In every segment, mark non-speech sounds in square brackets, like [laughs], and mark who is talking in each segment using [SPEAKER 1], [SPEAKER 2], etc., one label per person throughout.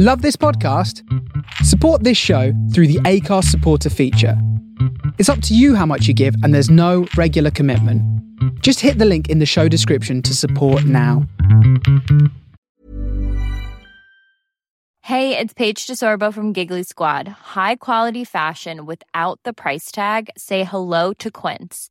[SPEAKER 1] Love this podcast? Support this show through the Acast supporter feature. It's up to you how much you give, and there's no regular commitment. Just hit the link in the show description to support now.
[SPEAKER 2] Hey, it's Paige DeSorbo from Giggly Squad. High quality fashion without the price tag. Say hello to Quince.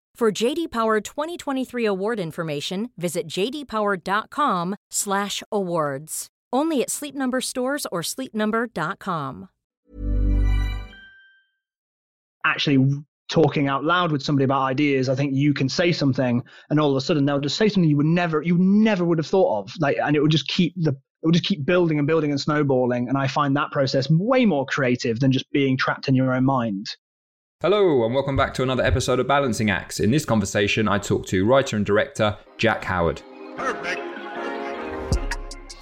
[SPEAKER 3] For JD Power 2023 award information, visit jdpower.com/awards. Only at Sleep Number stores or sleepnumber.com.
[SPEAKER 4] Actually, talking out loud with somebody about ideas, I think you can say something, and all of a sudden they'll just say something you would never, you never would have thought of, like, and it would just keep the it would just keep building and building and snowballing. And I find that process way more creative than just being trapped in your own mind.
[SPEAKER 5] Hello, and welcome back to another episode of Balancing Acts. In this conversation, I talk to writer and director Jack Howard. Perfect.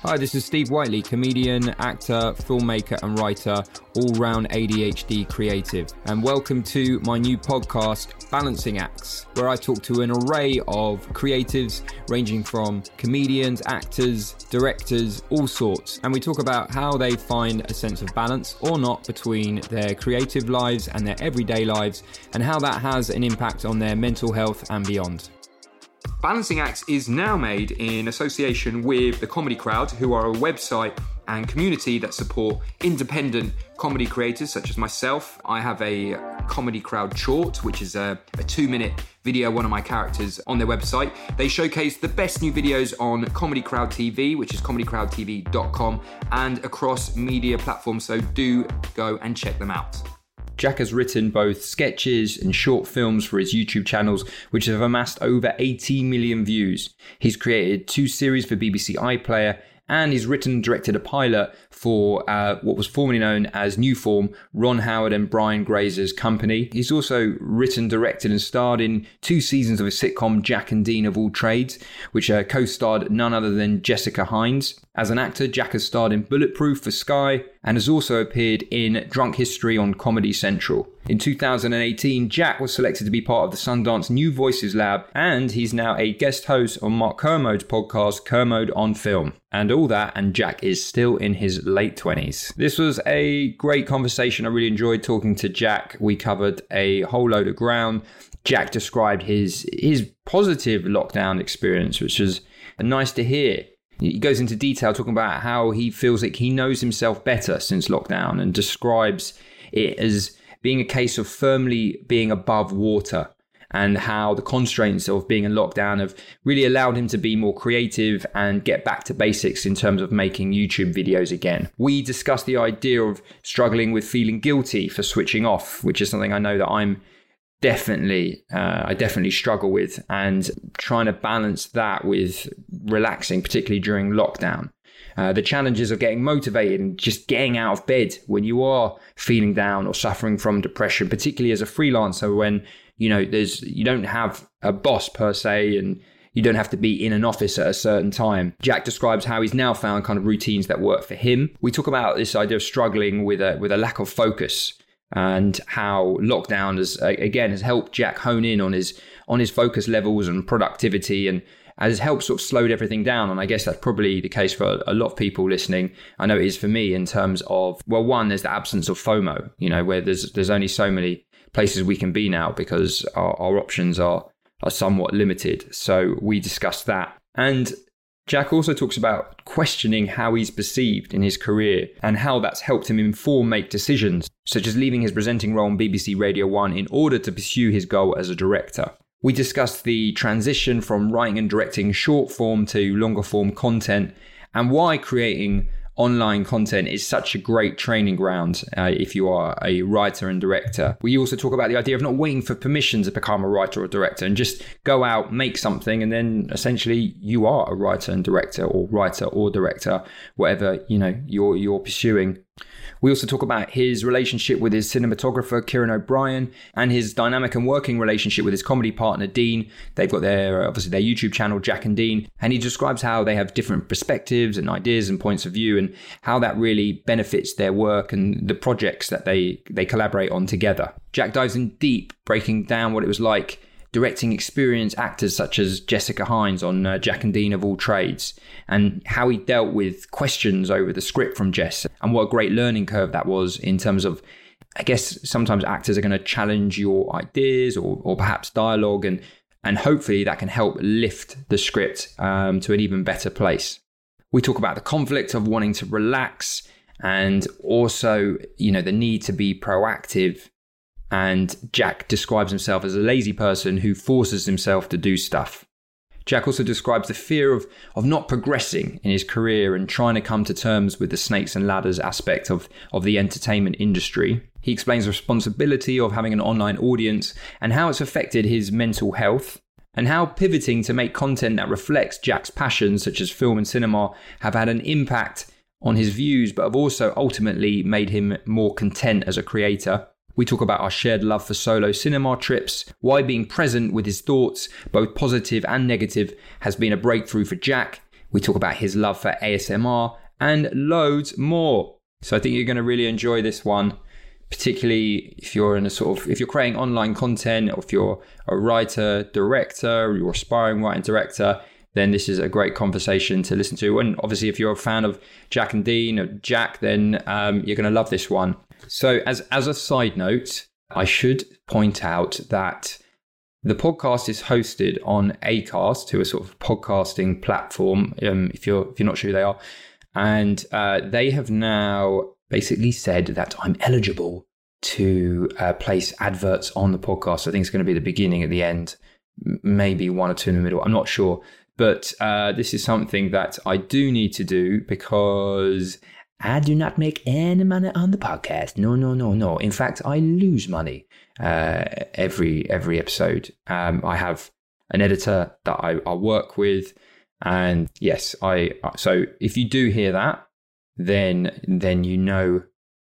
[SPEAKER 5] Hi, this is Steve Whiteley, comedian, actor, filmmaker, and writer, all round ADHD creative. And welcome to my new podcast, Balancing Acts, where I talk to an array of creatives ranging from comedians, actors, directors, all sorts. And we talk about how they find a sense of balance or not between their creative lives and their everyday lives, and how that has an impact on their mental health and beyond. Balancing Acts is now made in association with the Comedy Crowd, who are a website and community that support independent comedy creators such as myself. I have a Comedy Crowd short, which is a, a two minute video, one of my characters on their website. They showcase the best new videos on Comedy Crowd TV, which is comedycrowdtv.com, and across media platforms, so do go and check them out. Jack has written both sketches and short films for his YouTube channels, which have amassed over 18 million views. He's created two series for BBC iPlayer and he's written and directed a pilot for uh, what was formerly known as New Form, Ron Howard and Brian Grazer's company. He's also written, directed, and starred in two seasons of a sitcom, Jack and Dean of All Trades, which uh, co starred none other than Jessica Hynes. As an actor, Jack has starred in Bulletproof for Sky and has also appeared in Drunk History on Comedy Central. In 2018, Jack was selected to be part of the Sundance New Voices Lab, and he's now a guest host on Mark Kermode's podcast, Kermode on Film. And all that, and Jack is still in his late 20s. This was a great conversation. I really enjoyed talking to Jack. We covered a whole load of ground. Jack described his his positive lockdown experience, which was nice to hear. He goes into detail talking about how he feels like he knows himself better since lockdown and describes it as being a case of firmly being above water and how the constraints of being in lockdown have really allowed him to be more creative and get back to basics in terms of making YouTube videos again. We discussed the idea of struggling with feeling guilty for switching off, which is something I know that I'm definitely uh, I definitely struggle with and trying to balance that with relaxing particularly during lockdown uh, the challenges of getting motivated and just getting out of bed when you are feeling down or suffering from depression, particularly as a freelancer when you know there's you don't have a boss per se and you don't have to be in an office at a certain time. Jack describes how he's now found kind of routines that work for him. We talk about this idea of struggling with a with a lack of focus and how lockdown has again has helped Jack hone in on his on his focus levels and productivity and has helped sort of slowed everything down. And I guess that's probably the case for a lot of people listening. I know it is for me in terms of, well, one, there's the absence of FOMO, you know, where there's there's only so many places we can be now because our, our options are are somewhat limited. So we discussed that. And Jack also talks about questioning how he's perceived in his career and how that's helped him inform make decisions, such as leaving his presenting role on BBC Radio 1 in order to pursue his goal as a director. We discussed the transition from writing and directing short form to longer form content and why creating online content is such a great training ground uh, if you are a writer and director. We also talk about the idea of not waiting for permission to become a writer or director and just go out, make something, and then essentially you are a writer and director or writer or director, whatever you know you're you're pursuing. We also talk about his relationship with his cinematographer, Kieran O'Brien, and his dynamic and working relationship with his comedy partner, Dean. They've got their, uh, obviously, their YouTube channel, Jack and Dean, and he describes how they have different perspectives and ideas and points of view and how that really benefits their work and the projects that they, they collaborate on together. Jack dives in deep, breaking down what it was like directing experienced actors such as Jessica Hynes on uh, Jack and Dean of All Trades, and how he dealt with questions over the script from Jess, and what a great learning curve that was in terms of. I guess sometimes actors are going to challenge your ideas or, or perhaps dialogue, and and hopefully that can help lift the script um, to an even better place. We talk about the conflict of wanting to relax and also, you know, the need to be proactive and Jack describes himself as a lazy person who forces himself to do stuff. Jack also describes the fear of, of not progressing in his career and trying to come to terms with the snakes and ladders aspect of, of the entertainment industry. He explains the responsibility of having an online audience and how it's affected his mental health, and how pivoting to make content that reflects Jack's passions, such as film and cinema, have had an impact on his views, but have also ultimately made him more content as a creator. We talk about our shared love for solo cinema trips, why being present with his thoughts, both positive and negative, has been a breakthrough for Jack. We talk about his love for ASMR and loads more. So I think you're going to really enjoy this one, particularly if you're in a sort of if you're creating online content or if you're a writer, director, or you're aspiring writer director, then this is a great conversation to listen to. And obviously, if you're a fan of Jack and Dean or Jack, then um, you're going to love this one. So, as as a side note, I should point out that the podcast is hosted on Acast, who are sort of podcasting platform. Um, if you're if you're not sure who they are, and uh, they have now basically said that I'm eligible to uh, place adverts on the podcast. I think it's going to be the beginning at the end, maybe one or two in the middle. I'm not sure, but uh, this is something that I do need to do because I do not make any money on the podcast. No, no, no, no. In fact, I lose money uh, every every episode. Um, I have an editor that I, I work with, and yes, I. So if you do hear that, then then you know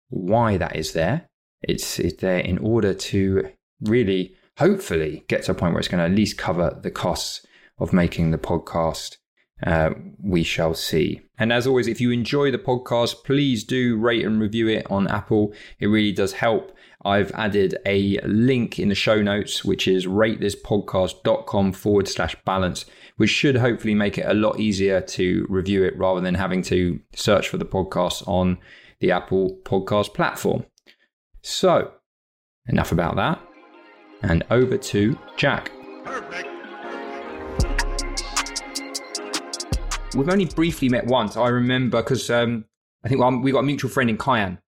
[SPEAKER 5] why that is there. It's it's there in order to really, hopefully, get to a point where it's going to at least cover the costs of making the podcast uh, we shall see. And as always, if you enjoy the podcast, please do rate and review it on Apple. It really does help. I've added a link in the show notes, which is ratethispodcast.com forward slash balance, which should hopefully make it a lot easier to review it rather than having to search for the podcast on the Apple podcast platform. So, enough about that. And over to Jack. Perfect. We've only briefly met once. I remember because um, I think we got a mutual friend in Kyan.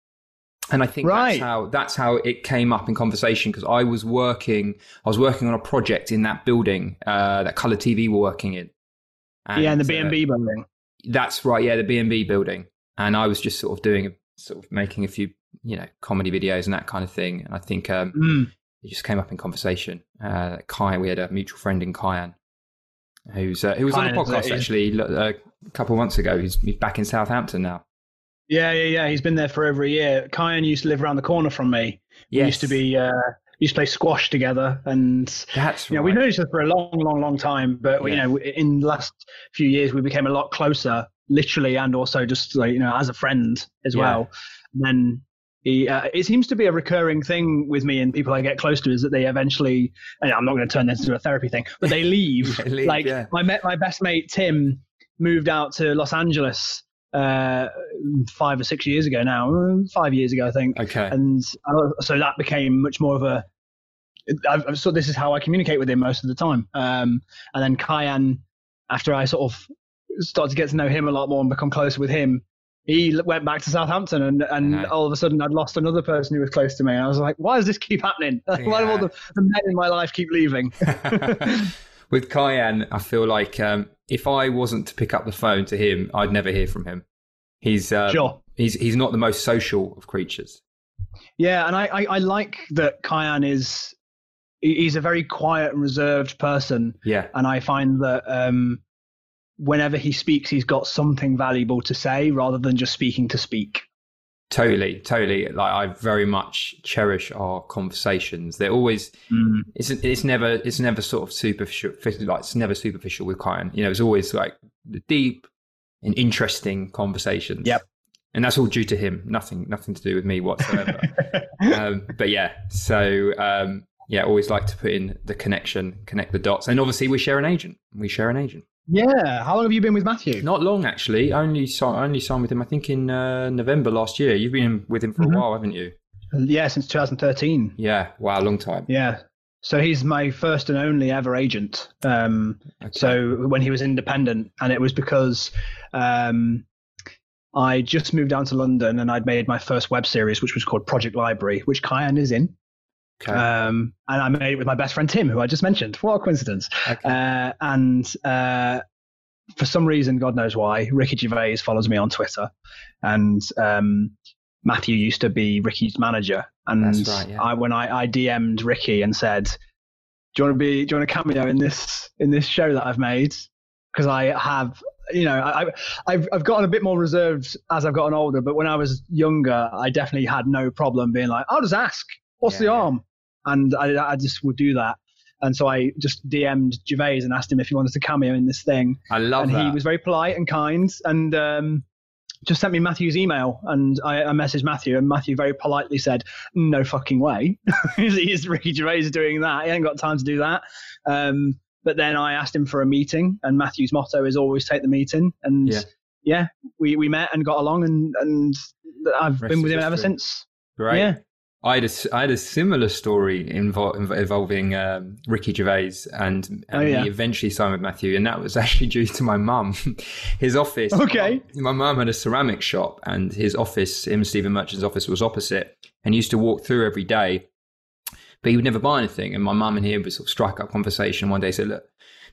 [SPEAKER 5] And I think right. that's how that's how it came up in conversation because I was working I was working on a project in that building uh, that Color TV were working in.
[SPEAKER 4] And, yeah, in the B and B uh, building.
[SPEAKER 5] That's right. Yeah, the B and B building. And I was just sort of doing a, sort of making a few you know comedy videos and that kind of thing. And I think um, mm. it just came up in conversation. Uh, Kai, we had a mutual friend in Kyan, who's uh, who was on the podcast actually uh, a couple of months ago. He's, he's back in Southampton now.
[SPEAKER 4] Yeah, yeah, yeah. He's been there for over a year. Kyan used to live around the corner from me. Yes. We used to be uh, used to play squash together, and
[SPEAKER 5] that's
[SPEAKER 4] you know,
[SPEAKER 5] right.
[SPEAKER 4] we've known each other for a long, long, long time. But yeah. you know, in the last few years, we became a lot closer, literally, and also just like you know, as a friend as yeah. well. And then he, uh, it seems to be a recurring thing with me and people I get close to is that they eventually, I'm not going to turn this into a therapy thing, but they leave. [laughs] they leave like yeah. my my best mate Tim moved out to Los Angeles uh, five or six years ago now, five years ago I think.
[SPEAKER 5] Okay.
[SPEAKER 4] And uh, so that became much more of a. I've, so this is how I communicate with him most of the time. Um, and then Kyan, after I sort of started to get to know him a lot more and become closer with him, he went back to Southampton, and and all of a sudden I'd lost another person who was close to me. And I was like, why does this keep happening? Yeah. [laughs] why do all the, the, men in my life keep leaving? [laughs]
[SPEAKER 5] with Kyan, I feel like um, if I wasn't to pick up the phone to him, I'd never hear from him. He's um,
[SPEAKER 4] sure.
[SPEAKER 5] He's he's not the most social of creatures.
[SPEAKER 4] Yeah, and I, I, I like that Kyan is he's a very quiet and reserved person.
[SPEAKER 5] Yeah,
[SPEAKER 4] and I find that um, whenever he speaks, he's got something valuable to say rather than just speaking to speak.
[SPEAKER 5] Totally, totally. Like I very much cherish our conversations. They're always mm. it's it's never it's never sort of superficial. Like it's never superficial with Kyan. You know, it's always like the deep and interesting conversations.
[SPEAKER 4] Yep.
[SPEAKER 5] And that's all due to him. Nothing nothing to do with me whatsoever. [laughs] um, but yeah, so um, yeah, always like to put in the connection, connect the dots, and obviously we share an agent. We share an agent.
[SPEAKER 4] Yeah. How long have you been with Matthew?
[SPEAKER 5] Not long, actually. Only only signed with him, I think, in uh, November last year. You've been with him for mm-hmm. a while, haven't you?
[SPEAKER 4] Yeah, since 2013.
[SPEAKER 5] Yeah. Wow, long time.
[SPEAKER 4] Yeah. So he's my first and only ever agent. Um, okay. So when he was independent, and it was because um, I just moved down to London and I'd made my first web series, which was called Project Library, which Kyan is in. Okay. Um, and I made it with my best friend Tim, who I just mentioned. What a coincidence! Okay. Uh, and uh, for some reason, God knows why, Ricky Gervais follows me on Twitter, and um, Matthew used to be Ricky's manager. And right, yeah. I, when I, I DM'd Ricky and said, "Do you want to be? Do you want a cameo in this in this show that I've made?" Because I have you know, I, I've I've gotten a bit more reserved as I've gotten older. But when I was younger, I definitely had no problem being like, "I'll just ask." What's yeah, the arm? And I, I just would do that. And so I just DM'd Gervais and asked him if he wanted to cameo in this thing.
[SPEAKER 5] I love
[SPEAKER 4] and
[SPEAKER 5] that.
[SPEAKER 4] he was very polite and kind and um, just sent me Matthew's email. And I, I, messaged Matthew, and Matthew very politely said, No fucking way. [laughs] he's, Ricky Gervais doing that. He ain't got time to do that. Um, but then I asked him for a meeting, and Matthew's motto is always take the meeting. And yeah, yeah we, we met and got along, and, and I've Rest been with him ever since.
[SPEAKER 5] Right. Yeah. I had a, I had a similar story invol- involving um, Ricky Gervais and, and oh, yeah. he eventually signed with Matthew, and that was [laughs] actually due to my mum. his office.
[SPEAKER 4] Okay.
[SPEAKER 5] My mum had a ceramic shop, and his office, him Stephen Merchant's office, was opposite, and he used to walk through every day, but he would never buy anything. And my mum and him would sort of strike up conversation one day. Said, "Look,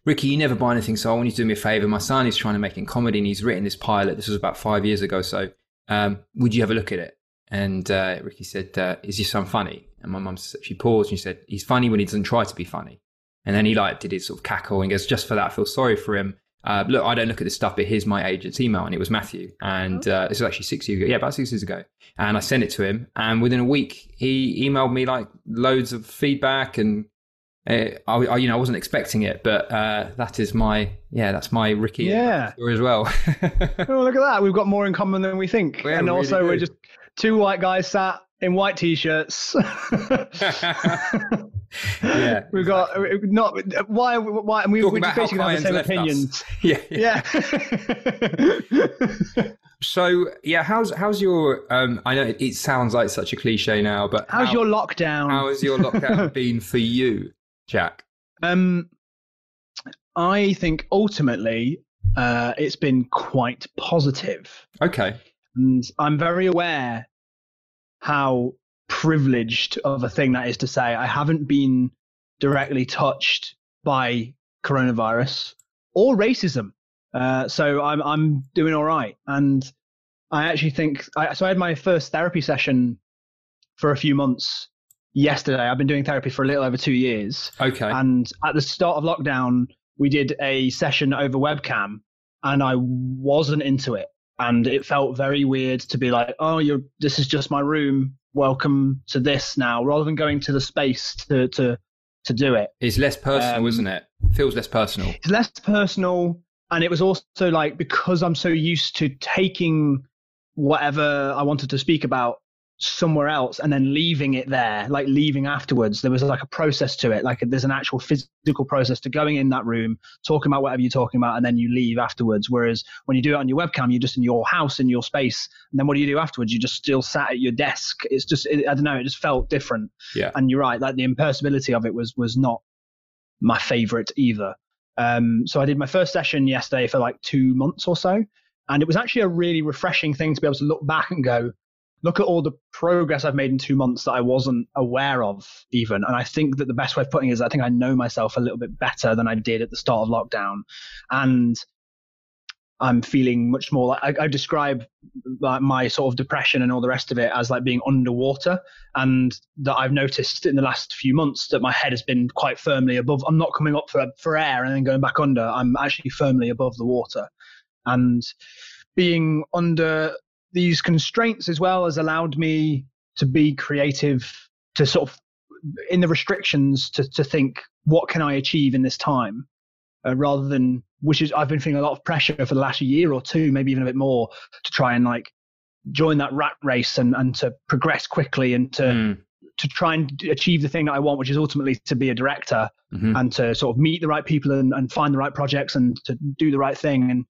[SPEAKER 5] Ricky, you never buy anything, so I want you to do me a favor. My son is trying to make in comedy, and he's written this pilot. This was about five years ago. So, um, would you have a look at it?" And uh, Ricky said, uh, "Is your son funny?" And my mum, she paused and she said, "He's funny when he doesn't try to be funny." And then he like did his sort of cackle and goes, "Just for that, I feel sorry for him." Uh, look, I don't look at this stuff, but here's my agent's email, and it was Matthew. And uh, this was actually six years ago. Yeah, about six years ago. And I sent it to him, and within a week, he emailed me like loads of feedback, and uh, I, I, you know, I wasn't expecting it, but uh, that is my, yeah, that's my Ricky
[SPEAKER 4] yeah.
[SPEAKER 5] story as well. [laughs]
[SPEAKER 4] oh, look at that! We've got more in common than we think, and really also we're just two white guys sat in white t-shirts. [laughs]
[SPEAKER 5] yeah, [laughs]
[SPEAKER 4] we've got not why why we, we just basically have the same opinions. [laughs]
[SPEAKER 5] Yeah,
[SPEAKER 4] yeah.
[SPEAKER 5] so yeah, how's how's your? Um, I know it, it, sounds like such a cliche now, but
[SPEAKER 4] how's how, your lockdown?
[SPEAKER 5] How has your lockdown been for you, Jack?
[SPEAKER 4] Um, I think ultimately uh, it's been quite positive.
[SPEAKER 5] Okay.
[SPEAKER 4] And I'm very aware how privileged of a thing that is to say I haven't been directly touched by coronavirus or racism. Uh, so I'm I'm doing all right, and I actually think I, so. I had my first therapy session for a few months yesterday. I've been doing therapy for a little over two years.
[SPEAKER 5] Okay.
[SPEAKER 4] And at the start of lockdown, we did a session over webcam, and I wasn't into it and it felt very weird to be like, oh, you're this is just my room. Welcome to this now, rather than going to the space to to to do it.
[SPEAKER 5] It's less personal, um, isn't it? Feels less personal.
[SPEAKER 4] It's less personal, and it was also like because I'm so used to taking whatever I wanted to speak about somewhere else and then leaving it there, like leaving afterwards. There was like a process to it. Like there's an actual physical process to going in that room, talking about whatever you're talking about, and then you leave afterwards. Whereas when you do it on your webcam, you're just in your house, in your space. And then what do you do afterwards? You just still sat at your desk. It's just, it, I don't know, it just felt different.
[SPEAKER 5] Yeah.
[SPEAKER 4] And you're right, like the impersonality of it was, was not my favorite either. Um, so I did my first session yesterday for like two months or so. And it was actually a really refreshing thing to be able to look back and go, look at all the progress I've made in two months that I wasn't aware of even. And I think that the best way of putting it is I think I know myself a little bit better than I did at the start of lockdown. And I'm feeling much more like I, I describe like my sort of depression and all the rest of it as like being underwater, and that I've noticed in the last few months that my head has been quite firmly above. I'm not coming up for for air and then going back under. I'm actually firmly above the water, and being under these constraints as well has allowed me to be creative, to sort of in the restrictions to to think what can I achieve in this time uh, rather than which is I've been feeling a lot of pressure for the last year or two, maybe even a bit more, to try and like join that rat race and and to progress quickly and to mm. to try and achieve the thing that I want, which is ultimately to be a director mm-hmm. and to sort of meet the right people and, and find the right projects and to do the right thing. And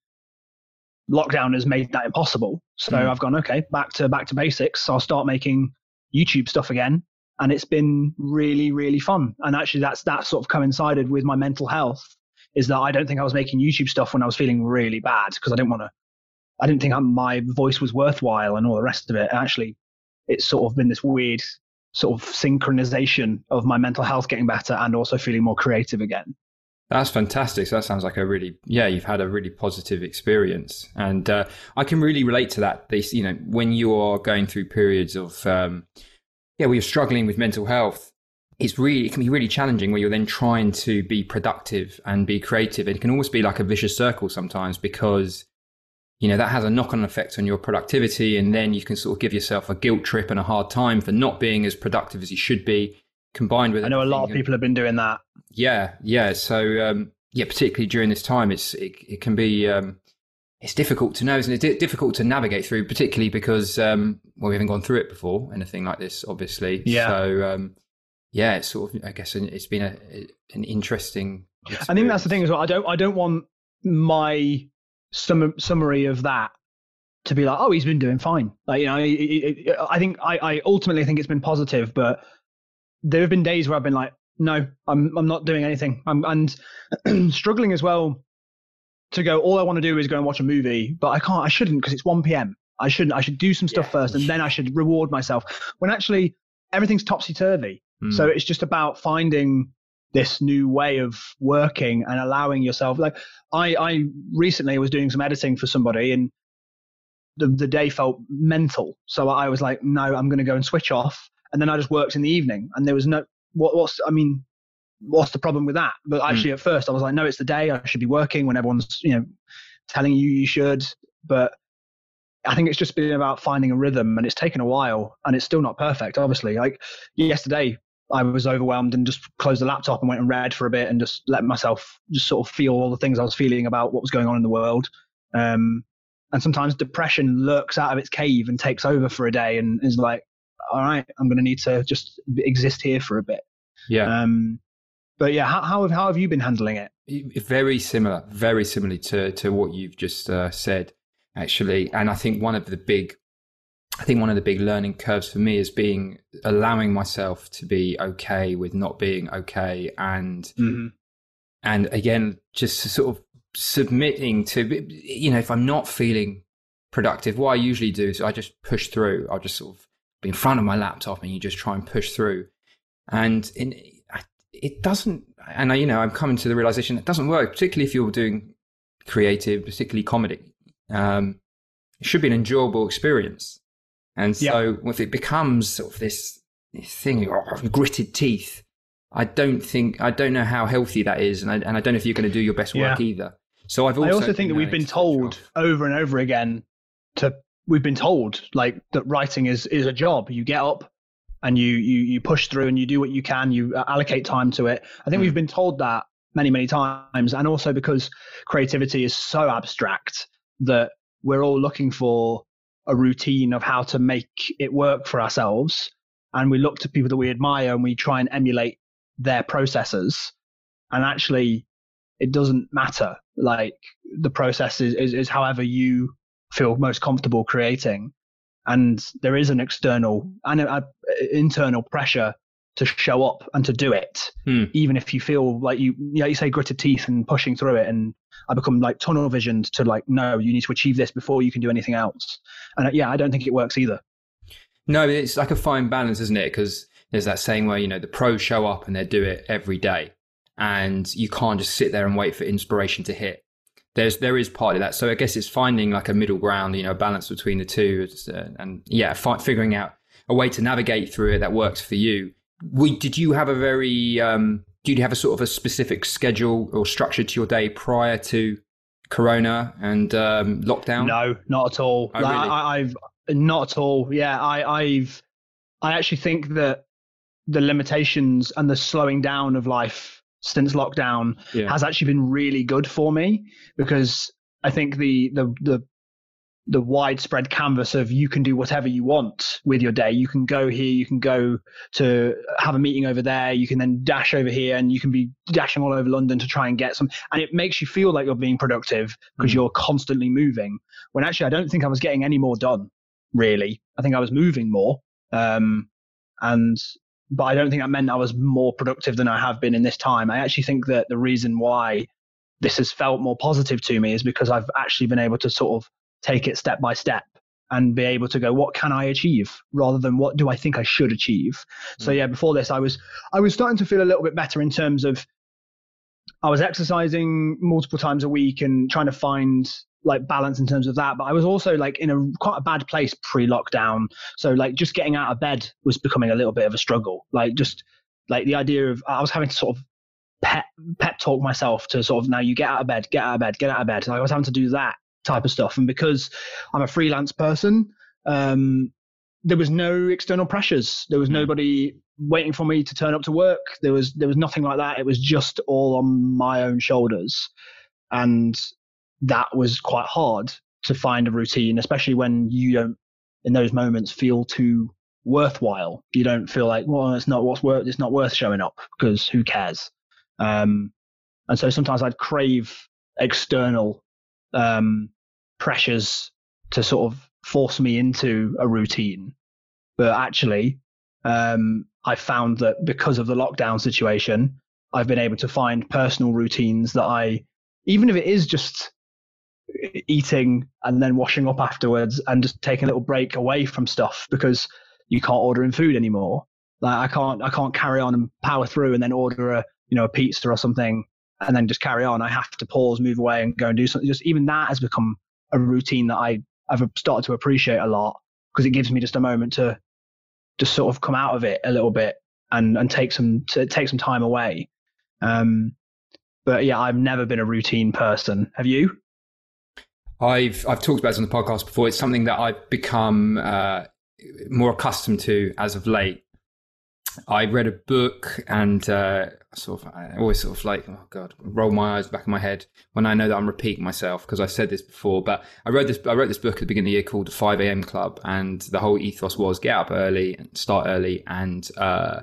[SPEAKER 4] lockdown has made that impossible. So mm. I've gone okay, back to back to basics. So I'll start making YouTube stuff again. And it's been really, really fun. And actually that's that sort of coincided with my mental health is that I don't think I was making YouTube stuff when I was feeling really bad because I didn't want to. I didn't think my voice was worthwhile and all the rest of it. And Actually, it's sort of been this weird sort of synchronization of my mental health getting better and also feeling more creative again.
[SPEAKER 5] That's fantastic. So that sounds like a really, yeah, you've had a really positive experience, and uh, I can really relate to that. This, you know, when you are going through periods of, um, yeah, where you're struggling with mental health, it's really it can be really challenging where you're then trying to be productive and be creative. It can almost be like a vicious circle sometimes because you know that has a knock-on effect on your productivity, and then you can sort of give yourself a guilt trip and a hard time for not being as productive as you should be. Combined with,
[SPEAKER 4] I know a lot of people have been doing that.
[SPEAKER 5] Yeah, yeah. So um, yeah, particularly during this time, it's it, it can be. Um, it's difficult to know, isn't it? Difficult to navigate through, particularly because um, well, we haven't gone through it before, anything like this, obviously.
[SPEAKER 4] Yeah.
[SPEAKER 5] So um, yeah, it's sort of I guess it's been a, an interesting. Experience.
[SPEAKER 4] I think that's the thing as well. I don't I don't want my sum, summary of that to be like, oh, he's been doing fine. Like you know, I think I, I ultimately think it's been positive, but there have been days where I've been like, no, I'm I'm not doing anything. I'm and [clears throat] struggling as well to go. All I want to do is go and watch a movie, but I can't. I shouldn't because it's 1 p.m. I shouldn't. I should do some stuff yeah. first, and then I should reward myself. When actually everything's topsy turvy. So hmm. it's just about finding this new way of working and allowing yourself like I, I recently was doing some editing for somebody and the, the day felt mental. So I was like, no, I'm going to go and switch off. And then I just worked in the evening and there was no, what, what's, I mean, what's the problem with that? But actually mm. at first I was like, no, it's the day I should be working when everyone's, you know, telling you you should. But I think it's just been about finding a rhythm and it's taken a while and it's still not perfect, obviously. Like yesterday, I was overwhelmed and just closed the laptop and went and read for a bit and just let myself just sort of feel all the things I was feeling about what was going on in the world. Um, and sometimes depression lurks out of its cave and takes over for a day and is like, all right, I'm going to need to just exist here for a bit.
[SPEAKER 5] Yeah. Um,
[SPEAKER 4] but yeah, how, how have how have you been handling it?
[SPEAKER 5] Very similar, very similarly to to what you've just uh, said, actually. And I think one of the big I think one of the big learning curves for me is being allowing myself to be okay with not being okay and mm-hmm. and again just sort of submitting to you know if I'm not feeling productive what I usually do is I just push through I'll just sort of in front of my laptop and you just try and push through and in, it doesn't and I, you know I'm coming to the realization it doesn't work particularly if you're doing creative particularly comedy um, it should be an enjoyable experience and so if it becomes sort of this, thing, oh, gritted teeth, I don't think, I don't know how healthy that is. And I, and I don't know if you're going to do your best work yeah. either. So I've also,
[SPEAKER 4] I also think that we've been told over and over again to, we've been told like that writing is, is a job. You get up and you, you, you push through and you do what you can. You uh, allocate time to it. I think mm. we've been told that many, many times. And also because creativity is so abstract that we're all looking for a routine of how to make it work for ourselves. And we look to people that we admire and we try and emulate their processes. And actually, it doesn't matter. Like the process is, is, is however you feel most comfortable creating. And there is an external and an internal pressure to show up and to do it,
[SPEAKER 5] Hmm.
[SPEAKER 4] even if you feel like you, yeah, you say gritted teeth and pushing through it. And I become like tunnel visioned to like, no, you need to achieve this before you can do anything else. And yeah, I don't think it works either.
[SPEAKER 5] No, it's like a fine balance, isn't it? Because there's that saying where, you know, the pros show up and they do it every day. And you can't just sit there and wait for inspiration to hit. There's there is part of that. So I guess it's finding like a middle ground, you know, a balance between the two, uh, and yeah, fi- figuring out a way to navigate through it that works for you. We did you have a very um, did you have a sort of a specific schedule or structure to your day prior to Corona and um, lockdown?
[SPEAKER 4] No, not at all.
[SPEAKER 5] Oh,
[SPEAKER 4] Like,
[SPEAKER 5] really?
[SPEAKER 4] I, I've not at all. Yeah, I, I've, I actually think that the limitations and the slowing down of life since lockdown
[SPEAKER 5] Yeah.
[SPEAKER 4] has actually been really good for me because I think the the the the widespread canvas of you can do whatever you want with your day. You can go here, you can go to have a meeting over there, you can then dash over here, and you can be dashing all over London to try and get some. And it makes you feel like you're being productive because
[SPEAKER 5] Mhm.
[SPEAKER 4] you're constantly moving. When actually, I don't think I was getting any more done. Really, I think I was moving more, um, and but I don't think that meant I was more productive than I have been in this time. I actually think that the reason why this has felt more positive to me is because I've actually been able to sort of take it step by step and be able to go, what can I achieve rather than what do I think I should achieve? So mm. yeah, before this, I was I was starting to feel a little bit better in terms of I was exercising multiple times a week and trying to find like balance in terms of that. But I was also like in a quite a bad place pre-lockdown. So like just getting out of bed was becoming a little bit of a struggle. Like just like the idea of I was having to sort of pep pep talk myself to sort of now you get out of bed, get out of bed, get out of bed. Like I was having to do that type of stuff. And because I'm a freelance person, um, there was no external pressures. There was
[SPEAKER 5] Mm.
[SPEAKER 4] nobody waiting for me to turn up to work. There was there was nothing like that. It was just all on my own shoulders. And that was quite hard to find a routine, especially when you don't in those moments feel too worthwhile. You don't feel like, well, it's not what's worth it's not worth showing up because who cares? Um, and so sometimes I'd crave external um, pressures to sort of force me into a routine. But actually, um, I found that because of the lockdown situation, I've been able to find personal routines that I, even if it is just eating and then washing up afterwards and just taking a little break away from stuff because you can't order in food anymore. Like I can't, I can't carry on and power through and then order a, you know, a pizza or something and then just carry on. I have to pause, move away, and go and do something. Just even that has become a routine that I I've started to appreciate a lot because it gives me just a moment to just sort of come out of it a little bit and and take some to take some time away. Um, but yeah, I've never been a routine person. Have you?
[SPEAKER 5] I've I've talked about this on the podcast before. It's something that I've become uh, more accustomed to as of late. I read a book and uh, sort of I always sort of like oh god roll my eyes back in my head when I know that I'm repeating myself because I said this before. But I wrote this I wrote this book at the beginning of the year called the Five A.M. Club, and the whole ethos was get up early and start early and uh,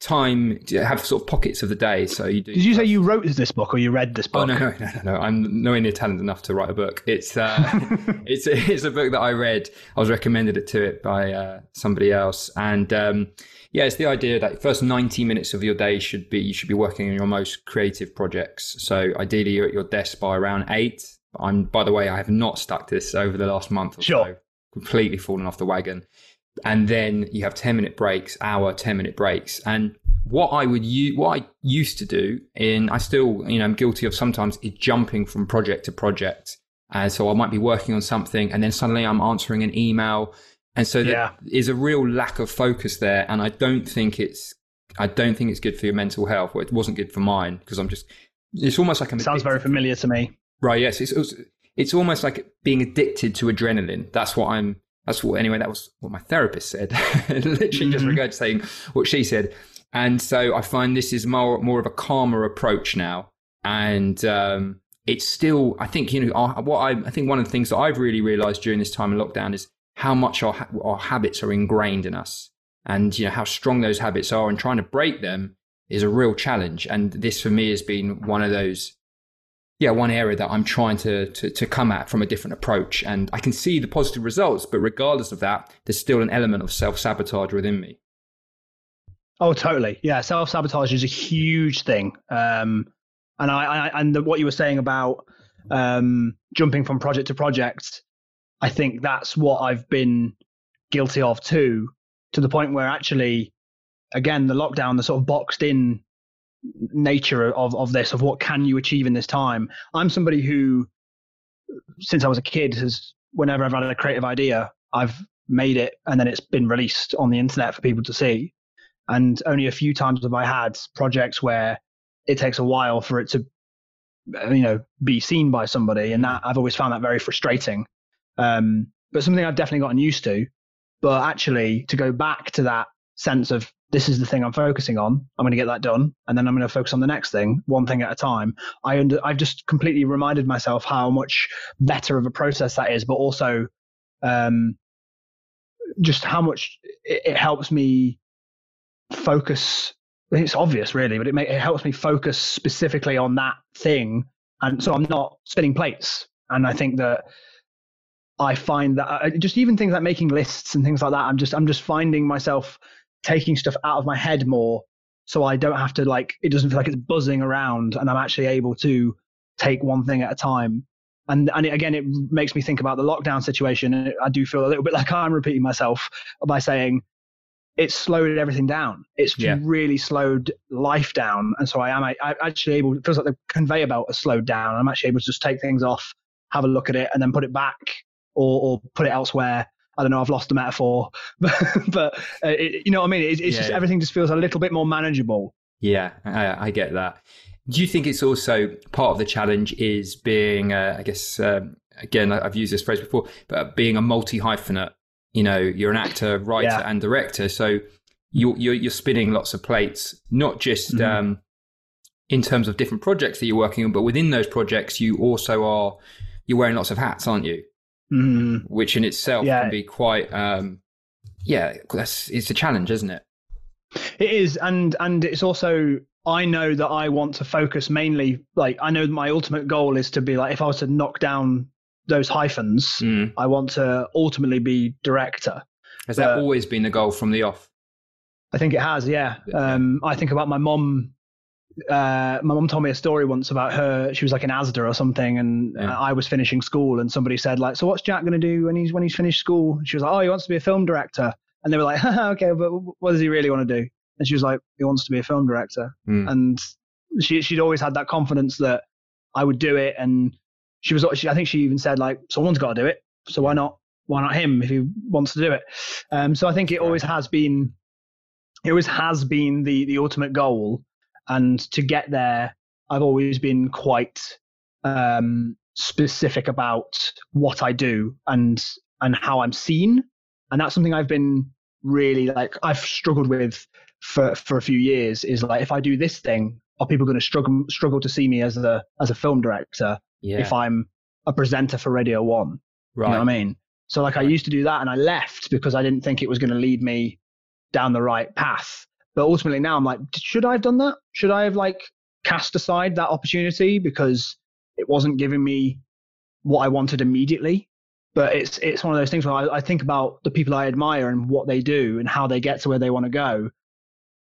[SPEAKER 5] time have sort of pockets of the day. So you do.
[SPEAKER 4] Did you say you wrote this book or you read this book?
[SPEAKER 5] Oh no, no, [laughs] no, no, no! I'm nowhere near talented enough to write a book. It's uh, [laughs] it's it's a book that I read. I was recommended it to it by uh, somebody else, and um, yeah, it's the idea that first 90 minutes of your day should be you should be working on your most creative projects. So ideally, you're at your desk by around eight. I'm by the way, I have not stuck to this over the last month or
[SPEAKER 4] Sure.
[SPEAKER 5] so. Completely fallen off the wagon and then you have 10 minute breaks hour 10 minute breaks and what i would use what i used to do in i still you know i'm guilty of sometimes is jumping from project to project and so i might be working on something and then suddenly i'm answering an email and so
[SPEAKER 4] Yeah.
[SPEAKER 5] there is a real lack of focus there and i don't think it's i don't think it's good for your mental health well it wasn't good for mine because i'm just it's almost like i'm
[SPEAKER 4] Sounds very familiar to me.
[SPEAKER 5] Right. Yes. It's it's- it's almost like being addicted to adrenaline. That's what I'm. That's what anyway. That was what my therapist said. [laughs] Literally just
[SPEAKER 4] Mhm.
[SPEAKER 5] regurgitating what she said. And so I find this is more more of a calmer approach now, and um, it's still. I think you know our, what I. I think one of the things that I've really realised during this time of lockdown is how much our our habits are ingrained in us, and you know how strong those habits are, and trying to break them is a real challenge. And this for me has been one of those yeah, one area that I'm trying to, to to come at from a different approach, and I can see the positive results. But regardless of that, there's still an element of self sabotage within me.
[SPEAKER 4] Oh, totally. Yeah, self sabotage is a huge thing. Um, and I, I and the, what you were saying about um, jumping from project to project, I think that's what I've been guilty of too, to the point where actually, again, the lockdown, the sort of boxed in nature of of this, of what can you achieve in this time. I'm somebody who, since I was a kid, has whenever I've had a creative idea, I've made it and then it's been released on the internet for people to see. And only a few times have I had projects where it takes a while for it to, you know, be seen by somebody, and that I've always found that very frustrating. Um, but something I've definitely gotten used to. But actually, to go back to that sense of this is the thing I'm focusing on. I'm going to get that done, and then I'm going to focus on the next thing, one thing at a time. I under, I've just completely reminded myself how much better of a process that is, but also um, just how much it, it helps me focus. It's obvious, really, but it, may, it helps me focus specifically on that thing, and so I'm not spinning plates. And I think that I find that uh, just even things like making lists and things like that, I'm just I'm just finding myself taking stuff out of my head more, so I don't have to like it doesn't feel like it's buzzing around, and I'm actually able to take one thing at a time. And and it, again, it makes me think about the lockdown situation. And I do feel a little bit like I'm repeating myself by saying it's slowed everything down. It's yeah. really slowed life down, and so I am I, I actually able. It feels like the conveyor belt has slowed down. I'm actually able to just take things off, have a look at it, and then put it back or, or put it elsewhere. I don't know. I've lost the metaphor, [laughs] but, but uh, it, you know what I mean. It, it's yeah, just yeah. everything just feels a little bit more manageable.
[SPEAKER 5] Yeah, I, I, get that. Do you think it's also part of the challenge is being, uh, I guess, um, again, I've used this phrase before, but being a multi hyphenate you know you're an actor writer yeah. and director so you're, you're, you're spinning lots of plates not just mm-hmm. um, in terms of different projects that you're working on but within those projects you also are you're wearing lots of hats aren't you mm-hmm. which in itself yeah. can be quite um, yeah that's it's a challenge isn't it
[SPEAKER 4] it is and and it's also I know that I want to focus mainly like I know my ultimate goal is to be like if I was to knock down those hyphens, mm. I want to ultimately be director.
[SPEAKER 5] Has that always been the goal from the off?
[SPEAKER 4] I think it has, yeah. Um, I think about my mom. Uh, my mom told me a story once about her. She was like in ASDA or something, and yeah. I was finishing school, and somebody said like, "So what's Jack going to do when he's when he's finished school?" she was like, "Oh, he wants to be a film director." And they were like, [laughs] "Okay, but what does he really want to do?" And she was like, "He wants to be a film director." Mm. And she she'd always had that confidence that I would do it, and she was, she, I think she even said like, someone's got to do it. So why not, why not him if he wants to do it? Um, so I think it always has been, it always has been the, the ultimate goal. And to get there, I've always been quite, um, specific about what I do and, and how I'm seen. And that's something I've been really like, I've struggled with for, for a few years is like, if I do this thing, are people going to struggle struggle to see me as a as a film director yeah. if I'm a presenter for Radio One. Right. You know what I mean? So like I used to do that and I left because I didn't think it was going to lead me down the right path. But ultimately now I'm like, should I have done that? Should I have like cast aside that opportunity because it wasn't giving me what I wanted immediately? But it's it's one of those things where I, I think about the people I admire and what they do and how they get to where they want to go.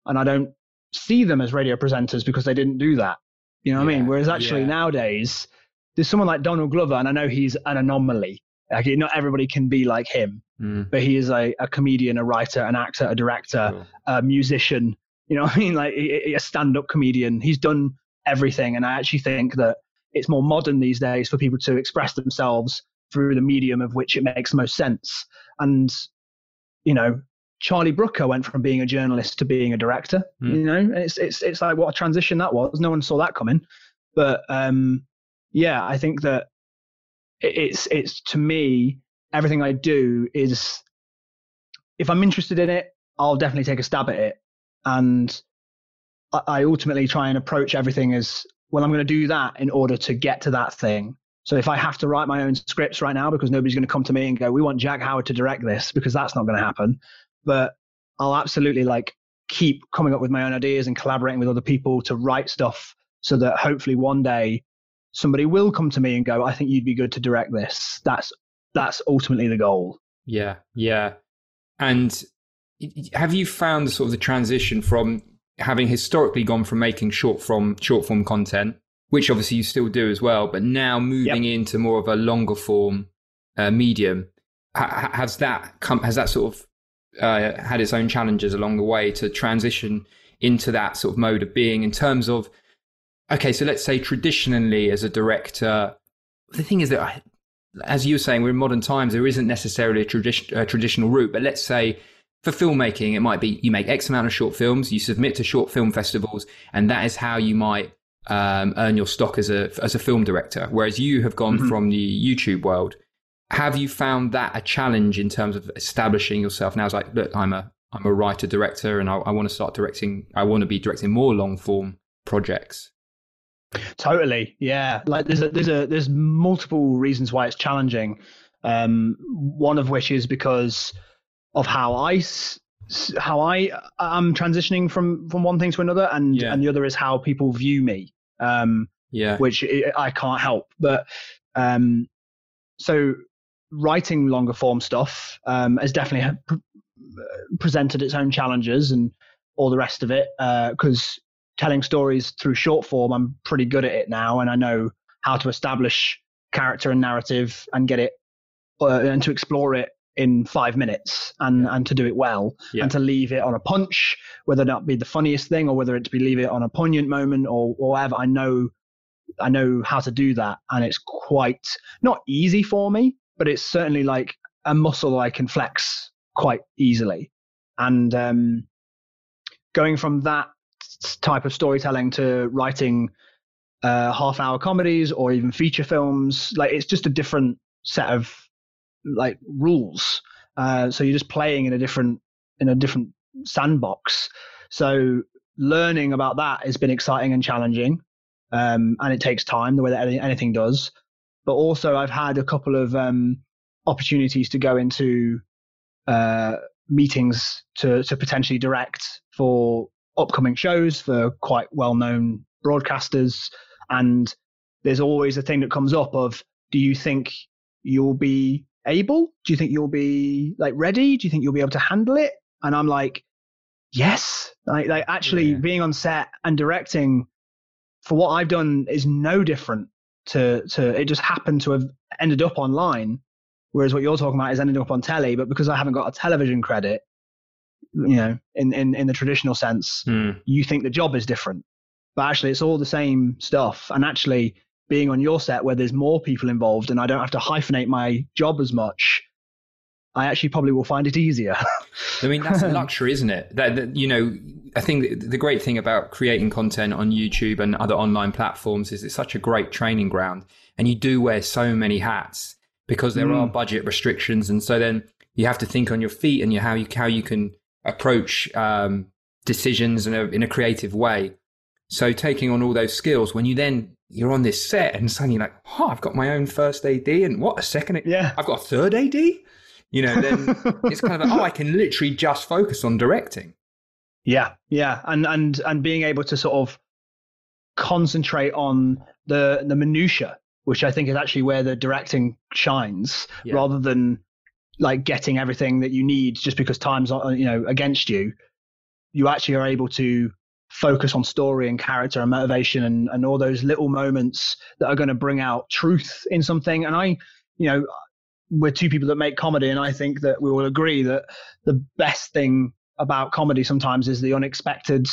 [SPEAKER 4] And I don't see them as radio presenters because they didn't do that. You know what yeah, I mean? Whereas actually yeah. nowadays, there's someone like Donald Glover, and I know he's an anomaly. Like not everybody can be like him, mm. but he is a, a comedian, a writer, an actor, a director, cool. a musician. You know what I mean? Like a stand-up comedian. He's done everything, and I actually think that it's more modern these days for people to express themselves through the medium of which it makes most sense. And you know, Charlie Brooker went from being a journalist to being a director. Mm. You know, it's it's it's like what a transition that was. No one saw that coming. But um, yeah, I think that it's it's to me everything I do is if I'm interested in it, I'll definitely take a stab at it, and I ultimately try and approach everything as well. I'm going to do that in order to get to that thing. So if I have to write my own scripts right now because nobody's going to come to me and go, "We want Jack Howard to direct this," because that's not going to happen. But I'll absolutely like keep coming up with my own ideas and collaborating with other people to write stuff so that hopefully one day somebody will come to me and go, I think you'd be good to direct this. That's that's ultimately the goal.
[SPEAKER 5] Yeah, yeah. And have you found sort of the transition from having historically gone from making short form short form content, which obviously you still do as well, but now moving yep. into more of a longer form uh, medium? Ha- has that come? Has that sort of uh, had its own challenges along the way to transition into that sort of mode of being in terms of okay so let's say traditionally as a director the thing is that as you were saying we're in modern times there isn't necessarily a, tradi- a traditional route but let's say for filmmaking it might be you make x amount of short films you submit to short film festivals and that is how you might um, earn your stock as a as a film director whereas you have gone mm-hmm. from the youtube world have you found that a challenge in terms of establishing yourself now? It's like, look, I'm a I'm a writer director, and I, I want to start directing. I want to be directing more long form projects.
[SPEAKER 4] Totally, yeah. Like there's a, there's a there's multiple reasons why it's challenging. Um, one of which is because of how I how I am transitioning from from one thing to another, and yeah. and the other is how people view me. Um, yeah, which I can't help. But um, so writing longer form stuff um, has definitely pre- presented its own challenges and all the rest of it. Because uh, telling stories through short form, I'm pretty good at it now, and I know how to establish character and narrative and get it uh, and to explore it in five minutes and yeah. and to do it well yeah. and to leave it on a punch, whether that be the funniest thing or whether it to be leave it on a poignant moment or, or whatever. I know I know how to do that, and it's quite not easy for me, but it's certainly like a muscle I can flex quite easily. And um, going from that type of storytelling to writing uh, half hour comedies or even feature films, like it's just a different set of like rules. Uh, so you're just playing in a different in a different sandbox. So learning about that has been exciting and challenging, um, and it takes time the way that anything does but also I've had a couple of um, opportunities to go into uh, meetings to to potentially direct for upcoming shows for quite well known broadcasters, and there's always a thing that comes up of do you think you'll be able? Do you think you'll be like ready? Do you think you'll be able to handle it? And I'm like, yes. Like, like actually yeah. being on set and directing for what I've done is no different to to it just happened to have ended up online whereas what you're talking about is ending up on telly but because i haven't got a television credit you know in in, in the traditional sense mm. you think the job is different but actually it's all the same stuff and actually being on your set where there's more people involved and i don't have to hyphenate my job as much I actually probably will find it easier.
[SPEAKER 5] I mean, that's a [laughs] luxury, isn't it? That, that, you know, I think the great thing about creating content on YouTube and other online platforms is it's such a great training ground, and you do wear so many hats because there mm. are budget restrictions, and so then you have to think on your feet and you, how you how you can approach um, decisions in a in a creative way. So taking on all those skills, when you then you're on this set and suddenly you're like, oh, I've got my own first AD, and what a second,
[SPEAKER 4] yeah,
[SPEAKER 5] I've got a third AD you know, then [laughs] it's kind of like, oh, I can literally just focus on directing.
[SPEAKER 4] Yeah, yeah, and and and being able to sort of concentrate on the the minutia, which I think is actually where the directing shines, yeah. rather than like getting everything that you need just because time's you know against you. You actually are able to focus on story and character and motivation and, and all those little moments that are going to bring out truth in something. And I, you know, we're two people that make comedy, and I think that we will agree that the best thing about comedy sometimes is the unexpected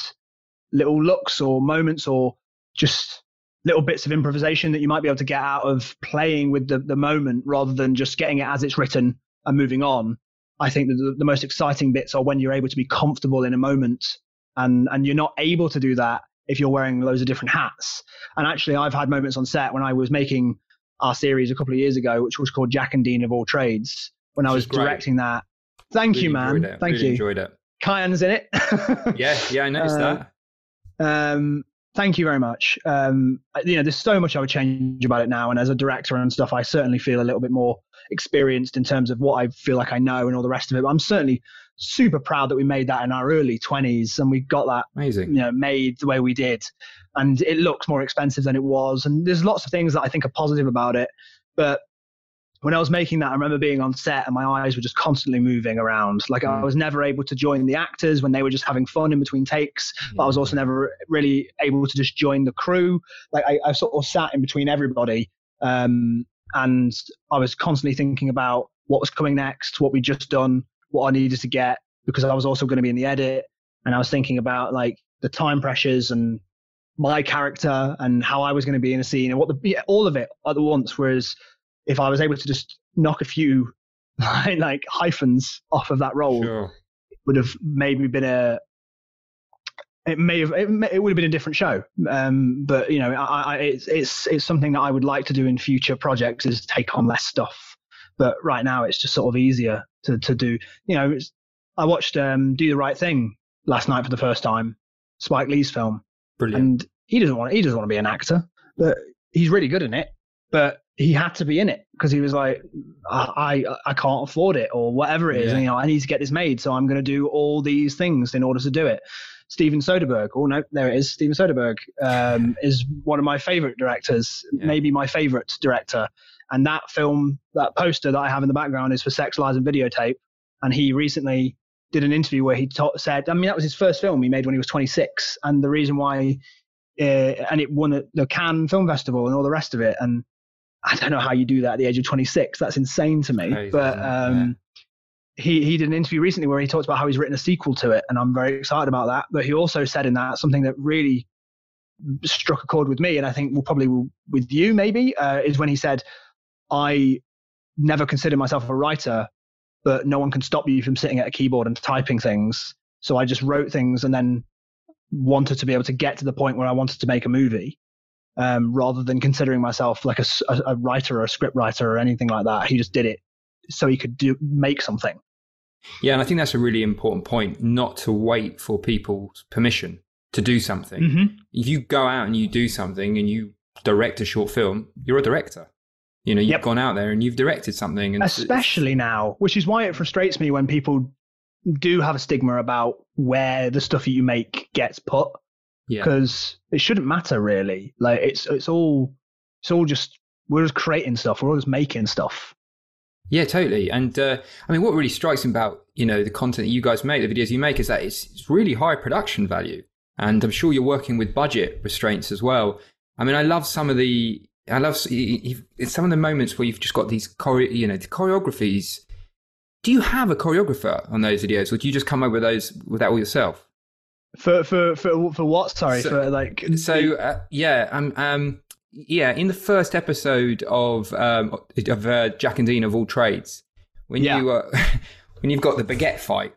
[SPEAKER 4] little looks or moments or just little bits of improvisation that you might be able to get out of playing with the, the moment rather than just getting it as it's written and moving on. I think that the, the most exciting bits are when you're able to be comfortable in a moment and and you're not able to do that if you're wearing loads of different hats. And actually I've had moments on set when I was making our series a couple of years ago, which was called Jack and Dean of All Trades. When which I was directing that, thank really you, man. Thank
[SPEAKER 5] really
[SPEAKER 4] you.
[SPEAKER 5] Enjoyed it.
[SPEAKER 4] Kyan's in it. [laughs]
[SPEAKER 5] yeah, yeah, I noticed uh,
[SPEAKER 4] that. Um, thank you very much. Um, you know, there's so much I would change about it now, and as a director and stuff, I certainly feel a little bit more experienced in terms of what I feel like I know and all the rest of it. But I'm certainly super proud that we made that in our early 20s and we got that
[SPEAKER 5] amazing
[SPEAKER 4] you know made the way we did and it looks more expensive than it was and there's lots of things that i think are positive about it but when I was making that, I remember being on set and my eyes were just constantly moving around. Like mm. I was never able to join the actors when they were just having fun in between takes, but I was also never really able to just join the crew. Like I, I sort of sat in between everybody. Um, and I was constantly thinking about what was coming next, what we'd just done, what I needed to get, because I was also going to be in the edit. And I was thinking about like the time pressures and my character and how I was going to be in a scene and what the, yeah, all of it at once. Whereas if I was able to just knock a few [laughs] like hyphens off of that role, sure. it would have maybe been a it may have it, may, it, would have been a different show um, but you know I, I, it's it's it's something that i would like to do in future projects is take on less stuff but right now it's just sort of easier to to do you know i watched um, do the right thing last night for the first time spike lee's film
[SPEAKER 5] Brilliant.
[SPEAKER 4] and he doesn't want he doesn't want to be an actor but he's really good in it but he had to be in it because he was like, I, I, I can't afford it or whatever it is. Yeah. And, you know, I need to get this made, so I'm going to do all these things in order to do it. Steven Soderbergh, oh no, there it is. Steven Soderbergh um, is one of my favorite directors, yeah. maybe my favorite director. And that film, that poster that I have in the background is for Sex, Lies, and Videotape. And he recently did an interview where he ta- said, I mean, that was his first film he made when he was 26. And the reason why, uh, and it won at the Cannes Film Festival and all the rest of it. And I don't know how you do that at the age of 26. That's insane to me. Crazy, but um. He he did an interview recently where he talked about how he's written a sequel to it, and I'm very excited about that. But he also said in that something that really struck a chord with me, and I think will probably with you maybe uh, is when he said, "I never considered myself a writer, but no one can stop you from sitting at a keyboard and typing things. So I just wrote things and then wanted to be able to get to the point where I wanted to make a movie." um, rather than considering myself like a, a, writer or a script writer or anything like that. He just did it so he could do make something.
[SPEAKER 5] Yeah, and I think that's a really important point. Not to wait for people's permission to do something. Mm-hmm. If you go out and you do something and you direct a short film, you're a director. You know, you've yep. gone out there and you've directed something, and
[SPEAKER 4] especially now, which is why it frustrates me when people do have a stigma about where the stuff you make gets put because yeah. it shouldn't matter really. Like it's it's all it's all just we're just creating stuff. We're all just making stuff.
[SPEAKER 5] Yeah, totally. And uh, I mean, what really strikes me about you know the content that you guys make, the videos you make, is that it's, it's really high production value, and I'm sure you're working with budget restraints as well. I mean, I love some of the I love some of the moments where you've just got these chore- you know the choreographies. Do you have a choreographer on those videos, or do you just come up with those with that all yourself?
[SPEAKER 4] For for for for what? Sorry, so, for like.
[SPEAKER 5] So uh, yeah, um, um, yeah. In the first episode of um of uh, Jack and Dean of all trades, when yeah. you uh, [laughs] when you've got the baguette fight,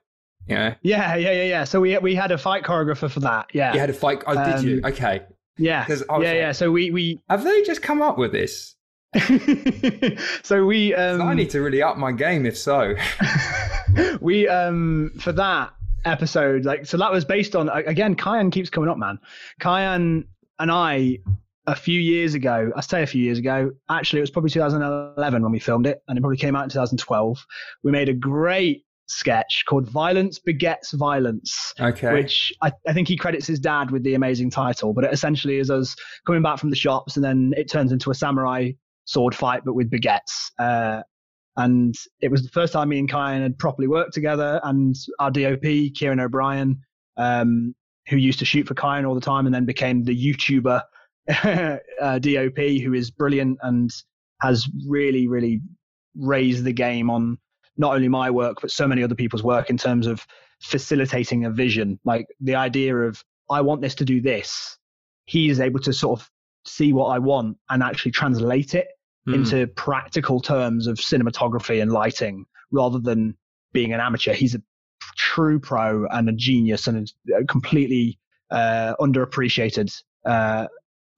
[SPEAKER 4] yeah. Yeah, yeah, yeah, yeah. So we we had a fight choreographer for that. Yeah.
[SPEAKER 5] You had a fight. Oh, um, did you? Um, okay.
[SPEAKER 4] Yeah. Yeah, like, yeah. So we we
[SPEAKER 5] have they just come up with this? [laughs]
[SPEAKER 4] so we um,
[SPEAKER 5] I need to really up my game if so. [laughs]
[SPEAKER 4] we um for that episode. Like, so that was based on again. Kyan keeps coming up, man. Kyan and I, a few years ago, I say a few years ago. Actually, it was probably 2011 when we filmed it, and it probably came out in 2012. We made a great sketch called Violence Begets Violence.
[SPEAKER 5] Okay.
[SPEAKER 4] Which I, I, think he credits his dad with the amazing title, but it essentially is us coming back from the shops and then it turns into a samurai sword fight, but with baguettes. Uh, and it was the first time me and Kyan had properly worked together. And our DOP, Kieran O'Brien, um, who used to shoot for Kyan all the time and then became the YouTuber [laughs] uh, DOP, who is brilliant and has really, really raised the game on not only my work, but so many other people's work in terms of facilitating a vision. Like the idea of, I want this to do this. He is able to sort of see what I want and actually translate it mm. into practical terms of cinematography and lighting rather than being an amateur. He's a true pro and a genius and a completely uh, underappreciated uh,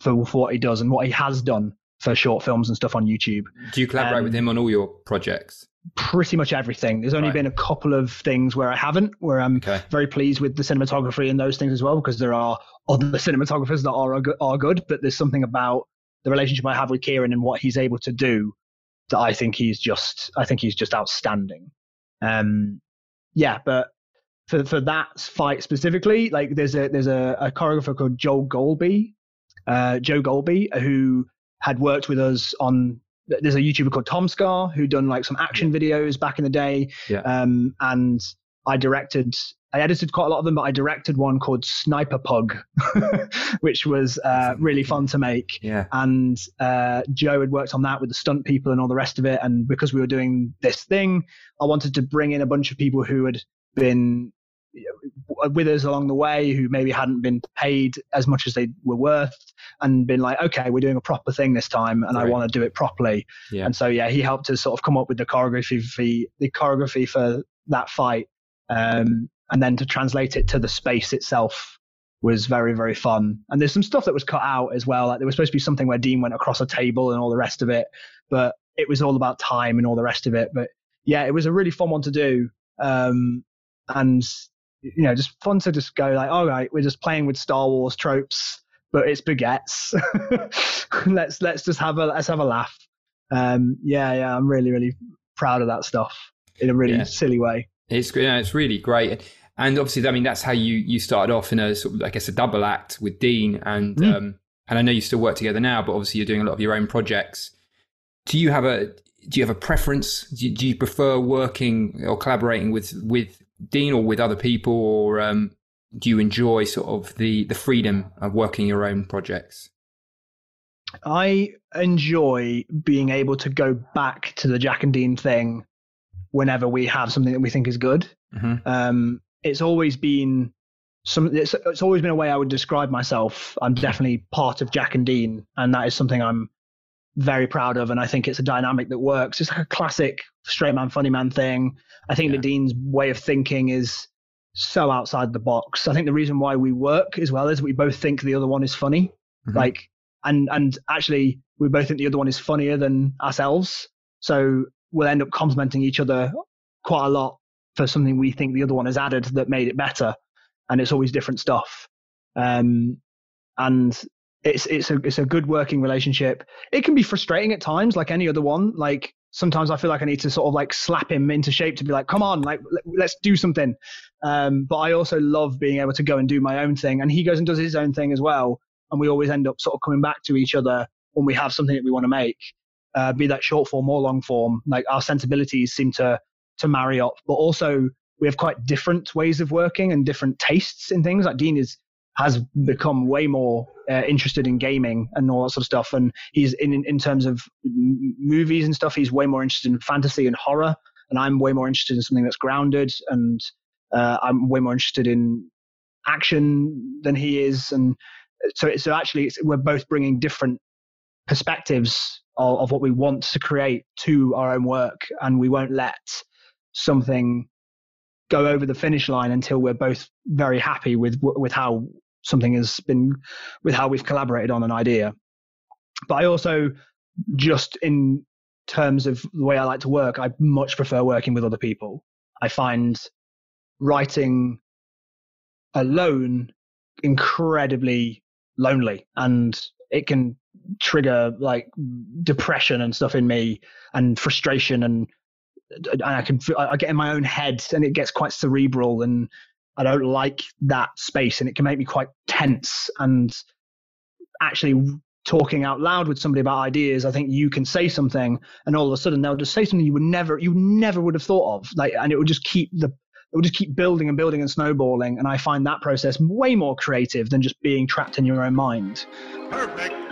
[SPEAKER 4] for, for, what he does and what he has done for short films and stuff on YouTube.
[SPEAKER 5] Do you collaborate um, with him on all your projects?
[SPEAKER 4] Pretty much everything. There's only right. been a couple of things where I haven't, where I'm okay. very pleased with the cinematography and those things as well, because there are other [laughs] cinematographers that are are good, but there's something about the relationship I have with Kieran and what he's able to do that I think he's just I think he's just outstanding. Um, yeah, but for for that fight specifically, like there's a there's a, a choreographer called Joe Golby, uh, Joe Golby, who had worked with us on there's a YouTuber called Tom Scar who done like some action videos back in the day.
[SPEAKER 5] Yeah.
[SPEAKER 4] Um, and I directed, I edited quite a lot of them, but I directed one called Sniper Pug, [laughs] which was uh, really fun to make.
[SPEAKER 5] Yeah.
[SPEAKER 4] And uh, Joe had worked on that with the stunt people and all the rest of it. And because we were doing this thing, I wanted to bring in a bunch of people who had been with us along the way who maybe hadn't been paid as much as they were worth and been like okay we're doing a proper thing this time and right. i want to do it properly yeah. and so yeah he helped us sort of come up with the choreography for the choreography for that fight um, and then to translate it to the space itself was very very fun and there's some stuff that was cut out as well like there was supposed to be something where dean went across a table and all the rest of it but it was all about time and all the rest of it but yeah it was a really fun one to do um, and you know, just fun to just go like, all right, we're just playing with Star Wars tropes, but it's baguettes. [laughs] let's let's just have a let's have a laugh. Um, yeah, yeah, I'm really really proud of that stuff in a really yeah. silly way.
[SPEAKER 5] It's yeah, it's really great. And obviously, I mean, that's how you you started off in a sort of, I guess, a double act with Dean, and mm. um, and I know you still work together now, but obviously you're doing a lot of your own projects. Do you have a do you have a preference? Do you, do you prefer working or collaborating with with Dean or with other people, or um, do you enjoy sort of the the freedom of working your own projects?
[SPEAKER 4] I enjoy being able to go back to the Jack and Dean thing whenever we have something that we think is good. Mm-hmm. Um, it's always been some. It's, it's always been a way I would describe myself. I'm definitely part of Jack and Dean, and that is something I'm very proud of. And I think it's a dynamic that works. It's like a classic straight man, funny man thing. I think yeah. Dean's way of thinking is so outside the box. I think the reason why we work as well is we both think the other one is funny. Mm-hmm. Like, and, and actually we both think the other one is funnier than ourselves. So we'll end up complimenting each other quite a lot for something we think the other one has added that made it better. And it's always different stuff. Um, and it's it's a it's a good working relationship. It can be frustrating at times, like any other one. Like sometimes I feel like I need to sort of like slap him into shape to be like, come on, like let's do something. Um, but I also love being able to go and do my own thing, and he goes and does his own thing as well. And we always end up sort of coming back to each other when we have something that we want to make, uh, be that short form or long form. Like our sensibilities seem to to marry up, but also we have quite different ways of working and different tastes in things. Like Dean is has become way more uh, interested in gaming and all that sort of stuff. And he's in in terms of movies and stuff, he's way more interested in fantasy and horror. And I'm way more interested in something that's grounded. And uh, I'm way more interested in action than he is. And so, so actually, we're both bringing different perspectives of, of what we want to create to our own work, and we won't let something go over the finish line until we're both very happy with with how something has been with how we've collaborated on an idea. But I also just in terms of the way I like to work, I much prefer working with other people. I find writing alone incredibly lonely and it can trigger like depression and stuff in me and frustration and and I can I get in my own head and it gets quite cerebral and I don't like that space and it can make me quite tense. And actually talking out loud with somebody about ideas I think you can say something and all of a sudden they'll just say something you would never you never would have thought of. Like and it would just keep the it would just keep building and building and snowballing. And I find that process way more creative than just being trapped in your own mind.
[SPEAKER 5] Perfect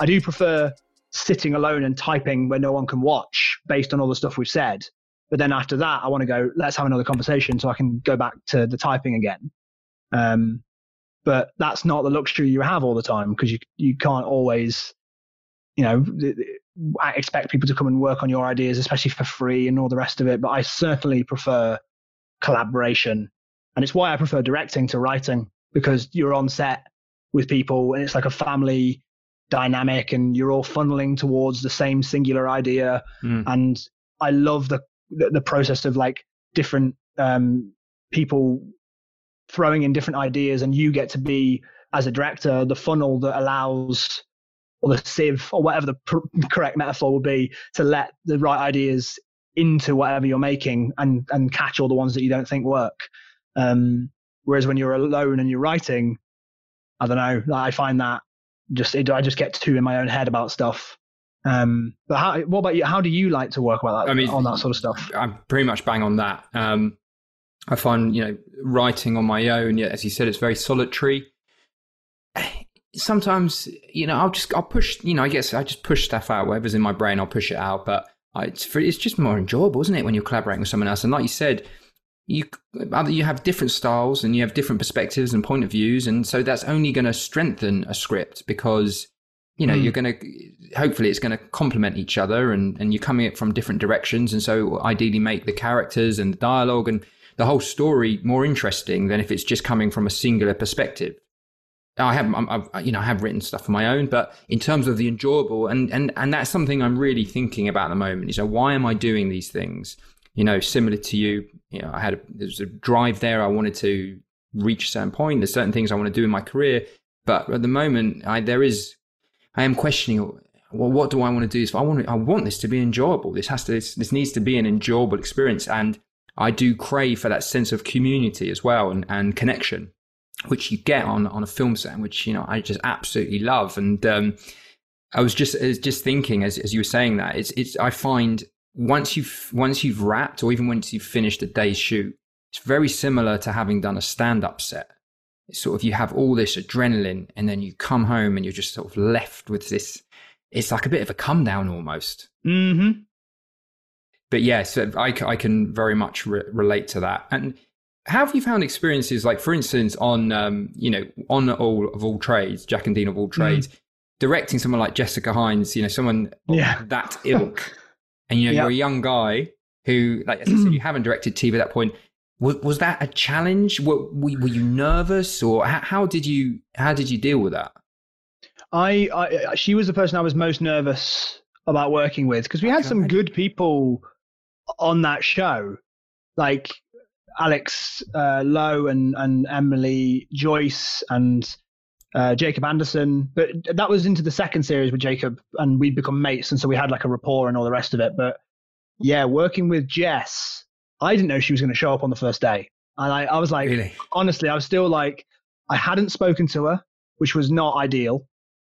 [SPEAKER 4] I do prefer sitting alone and typing where no one can watch based on all the stuff we've said. But then after that, I want to go, let's have another conversation so I can go back to the typing again. Um, but that's not the luxury you have all the time because you, you can't always, you know, I expect people to come and work on your ideas, especially for free and all the rest of it. But I certainly prefer collaboration. And it's why I prefer directing to writing because you're on set with people and it's like a family dynamic and you're all funneling towards the same singular idea. Mm. And I love the, the, the process of like different um, people throwing in different ideas, and you get to be as a director the funnel that allows or the sieve or whatever the pr- correct metaphor will be to let the right ideas into whatever you're making and and catch all the ones that you don't think work. Um, whereas when you're alone and you're writing, I don't know. I find that just it, I just get too in my own head about stuff. Um, but how, what about you? How do you like to work about that? I mean, on that sort of stuff.
[SPEAKER 5] I'm pretty much bang on that. Um, I find you know writing on my own. Yeah, as you said, it's very solitary. [sighs] Sometimes you know I'll just I'll push you know I guess I just push stuff out whatever's in my brain I'll push it out. But it's for, it's just more enjoyable, isn't it, when you're collaborating with someone else? And like you said, you you have different styles and you have different perspectives and point of views, and so that's only going to strengthen a script because you know mm. you're going to hopefully it's going to complement each other, and and you're coming it from different directions, and so ideally make the characters and the dialogue and the whole story more interesting than if it's just coming from a singular perspective. I have, I've, you know, I have written stuff of my own, but in terms of the enjoyable, and and and that's something I'm really thinking about at the moment. Is you know, why am I doing these things? You know, similar to you, you know, I had a, there's a drive there. I wanted to reach a certain point. There's certain things I want to do in my career, but at the moment, I there is, I am questioning. Well, what do I want to do? I want I want this to be enjoyable. This has to this, this needs to be an enjoyable experience, and I do crave for that sense of community as well and, and connection which you get on on a film set, which you know I just absolutely love. And um, I was just just thinking as as you were saying that it's it's I find once you've once you've wrapped or even once you've finished a day's shoot, it's very similar to having done a stand up set. It's sort of you have all this adrenaline, and then you come home and you're just sort of left with this. It's like a bit of a come down almost.
[SPEAKER 4] Mm-hmm.
[SPEAKER 5] But yeah, so I, I can very much re- relate to that. And how have you found experiences like, for instance, on um, you know, on all of all trades, Jack and Dean of all mm. trades, mm. directing someone like Jessica Hynes, you know, someone yeah. that ilk, [laughs] and you know, yep. you're a young guy who, like as I said, you [clears throat] haven't directed TV at that point. Was, was that a challenge? Were, were, you nervous, or how, how, did you how did you deal with that?
[SPEAKER 4] I, I she was the person I was most nervous about working with because we had some good people on that show. Like Alex uh, Lowe and, and Emily Joyce and uh, Jacob Anderson. But that was into the second series with Jacob, and we'd become mates, and so we had like a rapport and all the rest of it. But yeah, working with Jess, I didn't know she was going to show up on the first day, and I, I was like, really? honestly, I was still like, I hadn't spoken to her, which was not ideal.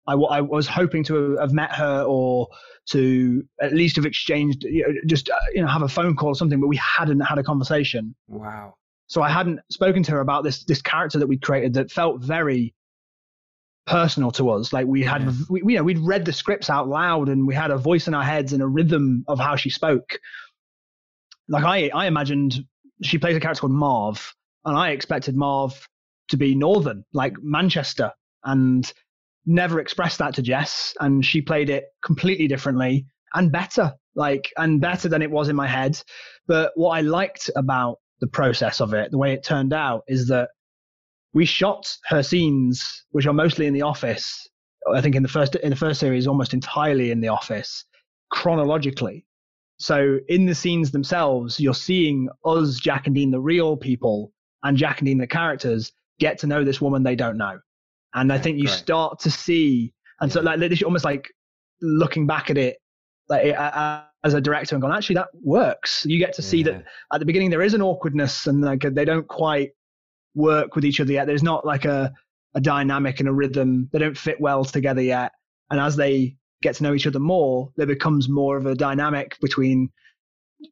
[SPEAKER 4] I, I was hoping to have met her or to at least have exchanged, you know, just uh, you know, have a phone call or something, but we hadn't had a conversation.
[SPEAKER 5] Wow.
[SPEAKER 4] So I hadn't spoken to her about this this character that we'd created that felt very personal to us. Like we had, yeah. we, you know, we'd read the scripts out loud and we had a voice in our heads and a rhythm of how she spoke. Like I, I imagined she plays a character called Marv, and I expected Marv to be Northern, like Manchester, and never expressed that to Jess, and she played it completely differently and better, like and better than it was in my head. But what I liked about the process of it, the way it turned out, is that we shot her scenes, which are mostly in the office. I think in the first in the first series, almost entirely in the office, chronologically. So in the scenes themselves, you're seeing us, Jack and Dean, the real people, and Jack and Dean, the characters, get to know this woman they don't know. And I think you start to see, and yeah. so like literally almost like looking back at it, like uh, as a director and going, actually that works. You get to see yeah. that at the beginning there is an awkwardness and like they don't quite work with each other yet. There's not like a a dynamic and a rhythm. They don't fit well together yet. And as they get to know each other more, there becomes more of a dynamic between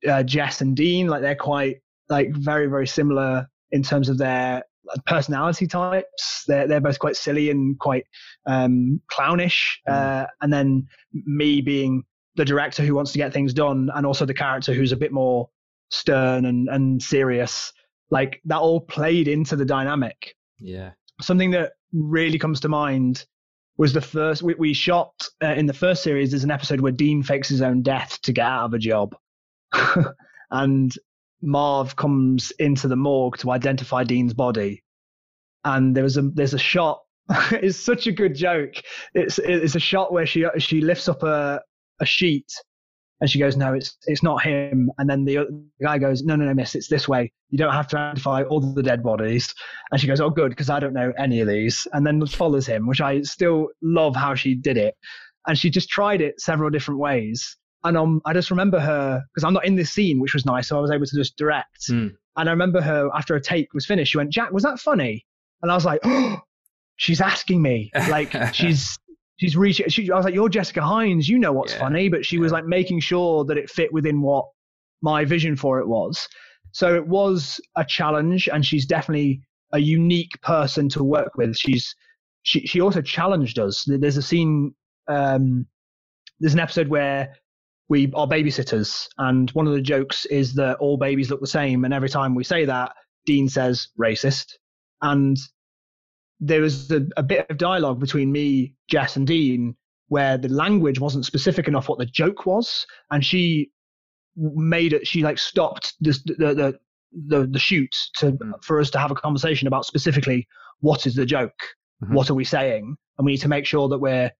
[SPEAKER 4] uh, Jess and Dean. Like they're quite like very very similar in terms of their personality types. They're they're both quite silly and quite um, clownish. Mm. Uh, and then me being the director who wants to get things done, and also the character who's a bit more stern and and serious. Like that all played into the dynamic.
[SPEAKER 5] Yeah.
[SPEAKER 4] Something that really comes to mind was the first we, we shot uh, in the first series. There's an episode where Dean fakes his own death to get out of a job. [laughs] and Marv comes into the morgue to identify Dean's body, and there was a there's a shot [laughs] it's such a good joke. It's it's a shot where she she lifts up a a sheet and she goes, no, it's it's not him. And then the, the guy goes, no, no, no, miss, it's this way. You don't have to identify all the dead bodies. And she goes, oh, good, because I don't know any of these. And then follows him, which I still love how she did it. And she just tried it several different ways. And um, I just remember her because I'm not in this scene, which was nice, so I was able to just direct. Mm. And I remember her after a take was finished, she went, Jack, was that funny? And I was like, oh, [gasps] she's asking me. Like [laughs] she's she's reaching. She, I was like, "You're Jessica Hynes. You know what's yeah, funny," but she yeah. was like making sure that it fit within what my vision for it was. So it was a challenge, and she's definitely a unique person to work with. She's she she also challenged us. There's a scene. Um, there's an episode where we are babysitters, and one of the jokes is that all babies look the same, and every time we say that, Dean says racist, and there was a, a bit of dialogue between me, Jess, and Dean where the language wasn't specific enough what the joke was, and she made it. She like stopped the the the the, the shoot to mm. for us to have a conversation about specifically what is the joke, mm-hmm. what are we saying, and we need to make sure that we're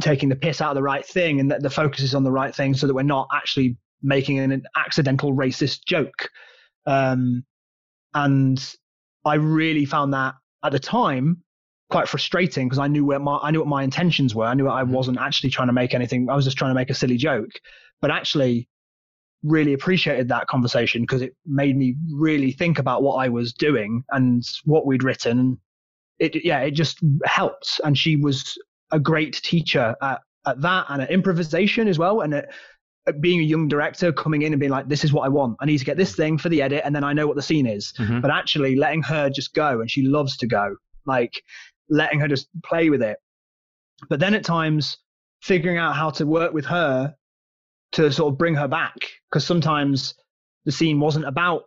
[SPEAKER 4] taking the piss out of the right thing and that the focus is on the right thing, so that we're not actually making an accidental racist joke. Um, and I really found that at the time quite frustrating because I knew where my I knew what my intentions were. I knew I mm-hmm. wasn't actually trying to make anything. I was just trying to make a silly joke, but actually really appreciated that conversation because it made me really think about what I was doing and what we'd written. It yeah, it just helped. And she was a great teacher at, at that and at improvisation as well. And at being a young director, coming in and being like, "This is what I want. I need to get this thing for the edit, and then I know what the scene is." Mm-hmm. But actually, letting her just go, and she loves to go. Like letting her just play with it. But then at times, figuring out how to work with her to sort of bring her back, because sometimes the scene wasn't about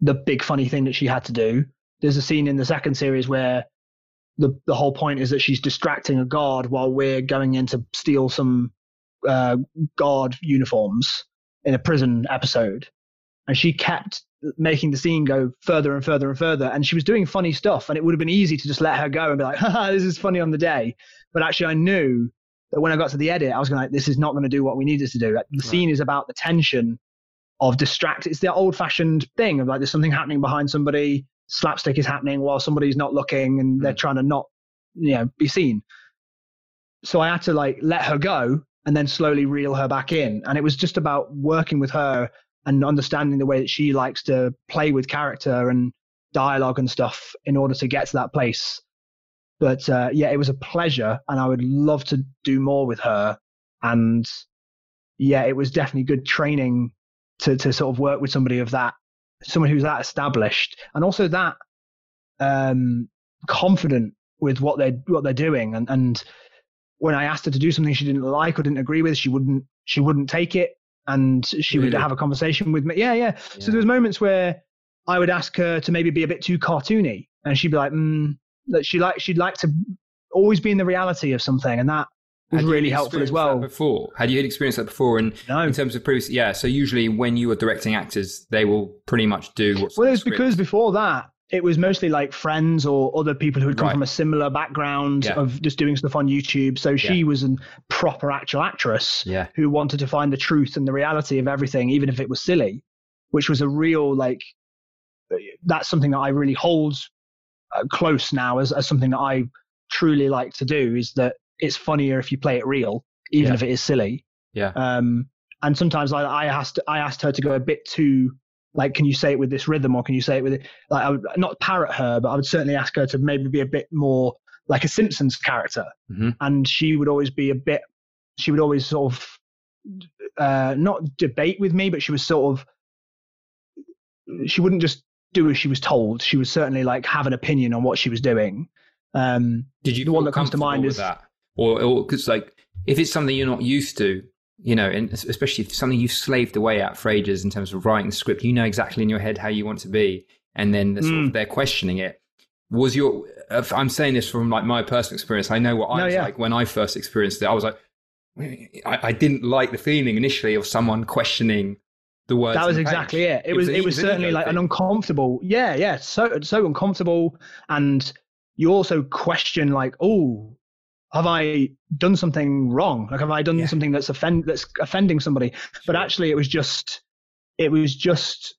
[SPEAKER 4] the big funny thing that she had to do. There's a scene in the second series where the the whole point is that she's distracting a guard while we're going in to steal some uh, guard uniforms in a prison episode, and she kept making the scene go further and further and further. And she was doing funny stuff, and it would have been easy to just let her go and be like, Haha, this is funny on the day. But actually, I knew that when I got to the edit, I was going like, this is not going to do what we needed to do. The right. scene is about the tension of distract. It's the old fashioned thing of like, there's something happening behind somebody, slapstick is happening while somebody's not looking and mm. they're trying to not, you know, be seen. So I had to like let her go and then slowly reel her back in. And it was just about working with her and understanding the way that she likes to play with character and dialogue and stuff in order to get to that place. But uh, yeah, it was a pleasure, and I would love to do more with her. And yeah, it was definitely good training to to sort of work with somebody of that, someone who's that established, and also that um, confident with what they're what they're doing. And and when I asked her to do something she didn't like or didn't agree with, she wouldn't she wouldn't take it and she really? would have a conversation with me. Yeah, yeah, yeah. So there was moments where I would ask her to maybe be a bit too cartoony, and she'd be like, mm, that she like she'd like to always be in the reality of something, and that was really helpful as well.
[SPEAKER 5] before, had you experienced that before? And no. in terms of previous, yeah. So usually when you are directing actors, they will pretty much do what's.
[SPEAKER 4] Well, it was because before that it was mostly like friends or other people who had come right. from a similar background yeah. of just doing stuff on YouTube. So she yeah. was a proper actual actress
[SPEAKER 5] yeah.
[SPEAKER 4] who wanted to find the truth and the reality of everything, even if it was silly, which was a real like. That's something that I really hold uh, close now as, as something that I truly like to do. Is that it's funnier if you play it real, even if it is silly.
[SPEAKER 5] Yeah.
[SPEAKER 4] Um, and sometimes I, I asked I asked her to go a bit too like can you say it with this rhythm or can you say it with it? Like I would not parrot her but I would certainly ask her to maybe be a bit more like a Simpsons character. Mm-hmm. and she would always be a bit she would always sort of uh, not debate with me but she was sort of she wouldn't just do as she was told. She would certainly like have an opinion on what she was doing. Um
[SPEAKER 5] did you the one that comes to mind is that? Or because like if it's something you're not used to you know, and especially if something you've slaved away at for ages in terms of writing the script, you know exactly in your head how you want to be, and then the, mm. of they're questioning it. Was your? I'm saying this from like my personal experience. I know what I no, was yeah. like when I first experienced it. I was like, I, I, didn't like the feeling initially of someone questioning the words.
[SPEAKER 4] That was exactly it. It, it was. It was, certainly like thing. an uncomfortable. Yeah, yeah. So so uncomfortable and you also question like, oh, have I done something wrong? Like, have I done yeah. something that's offend that's offending somebody? Sure. But actually, it was just, it was just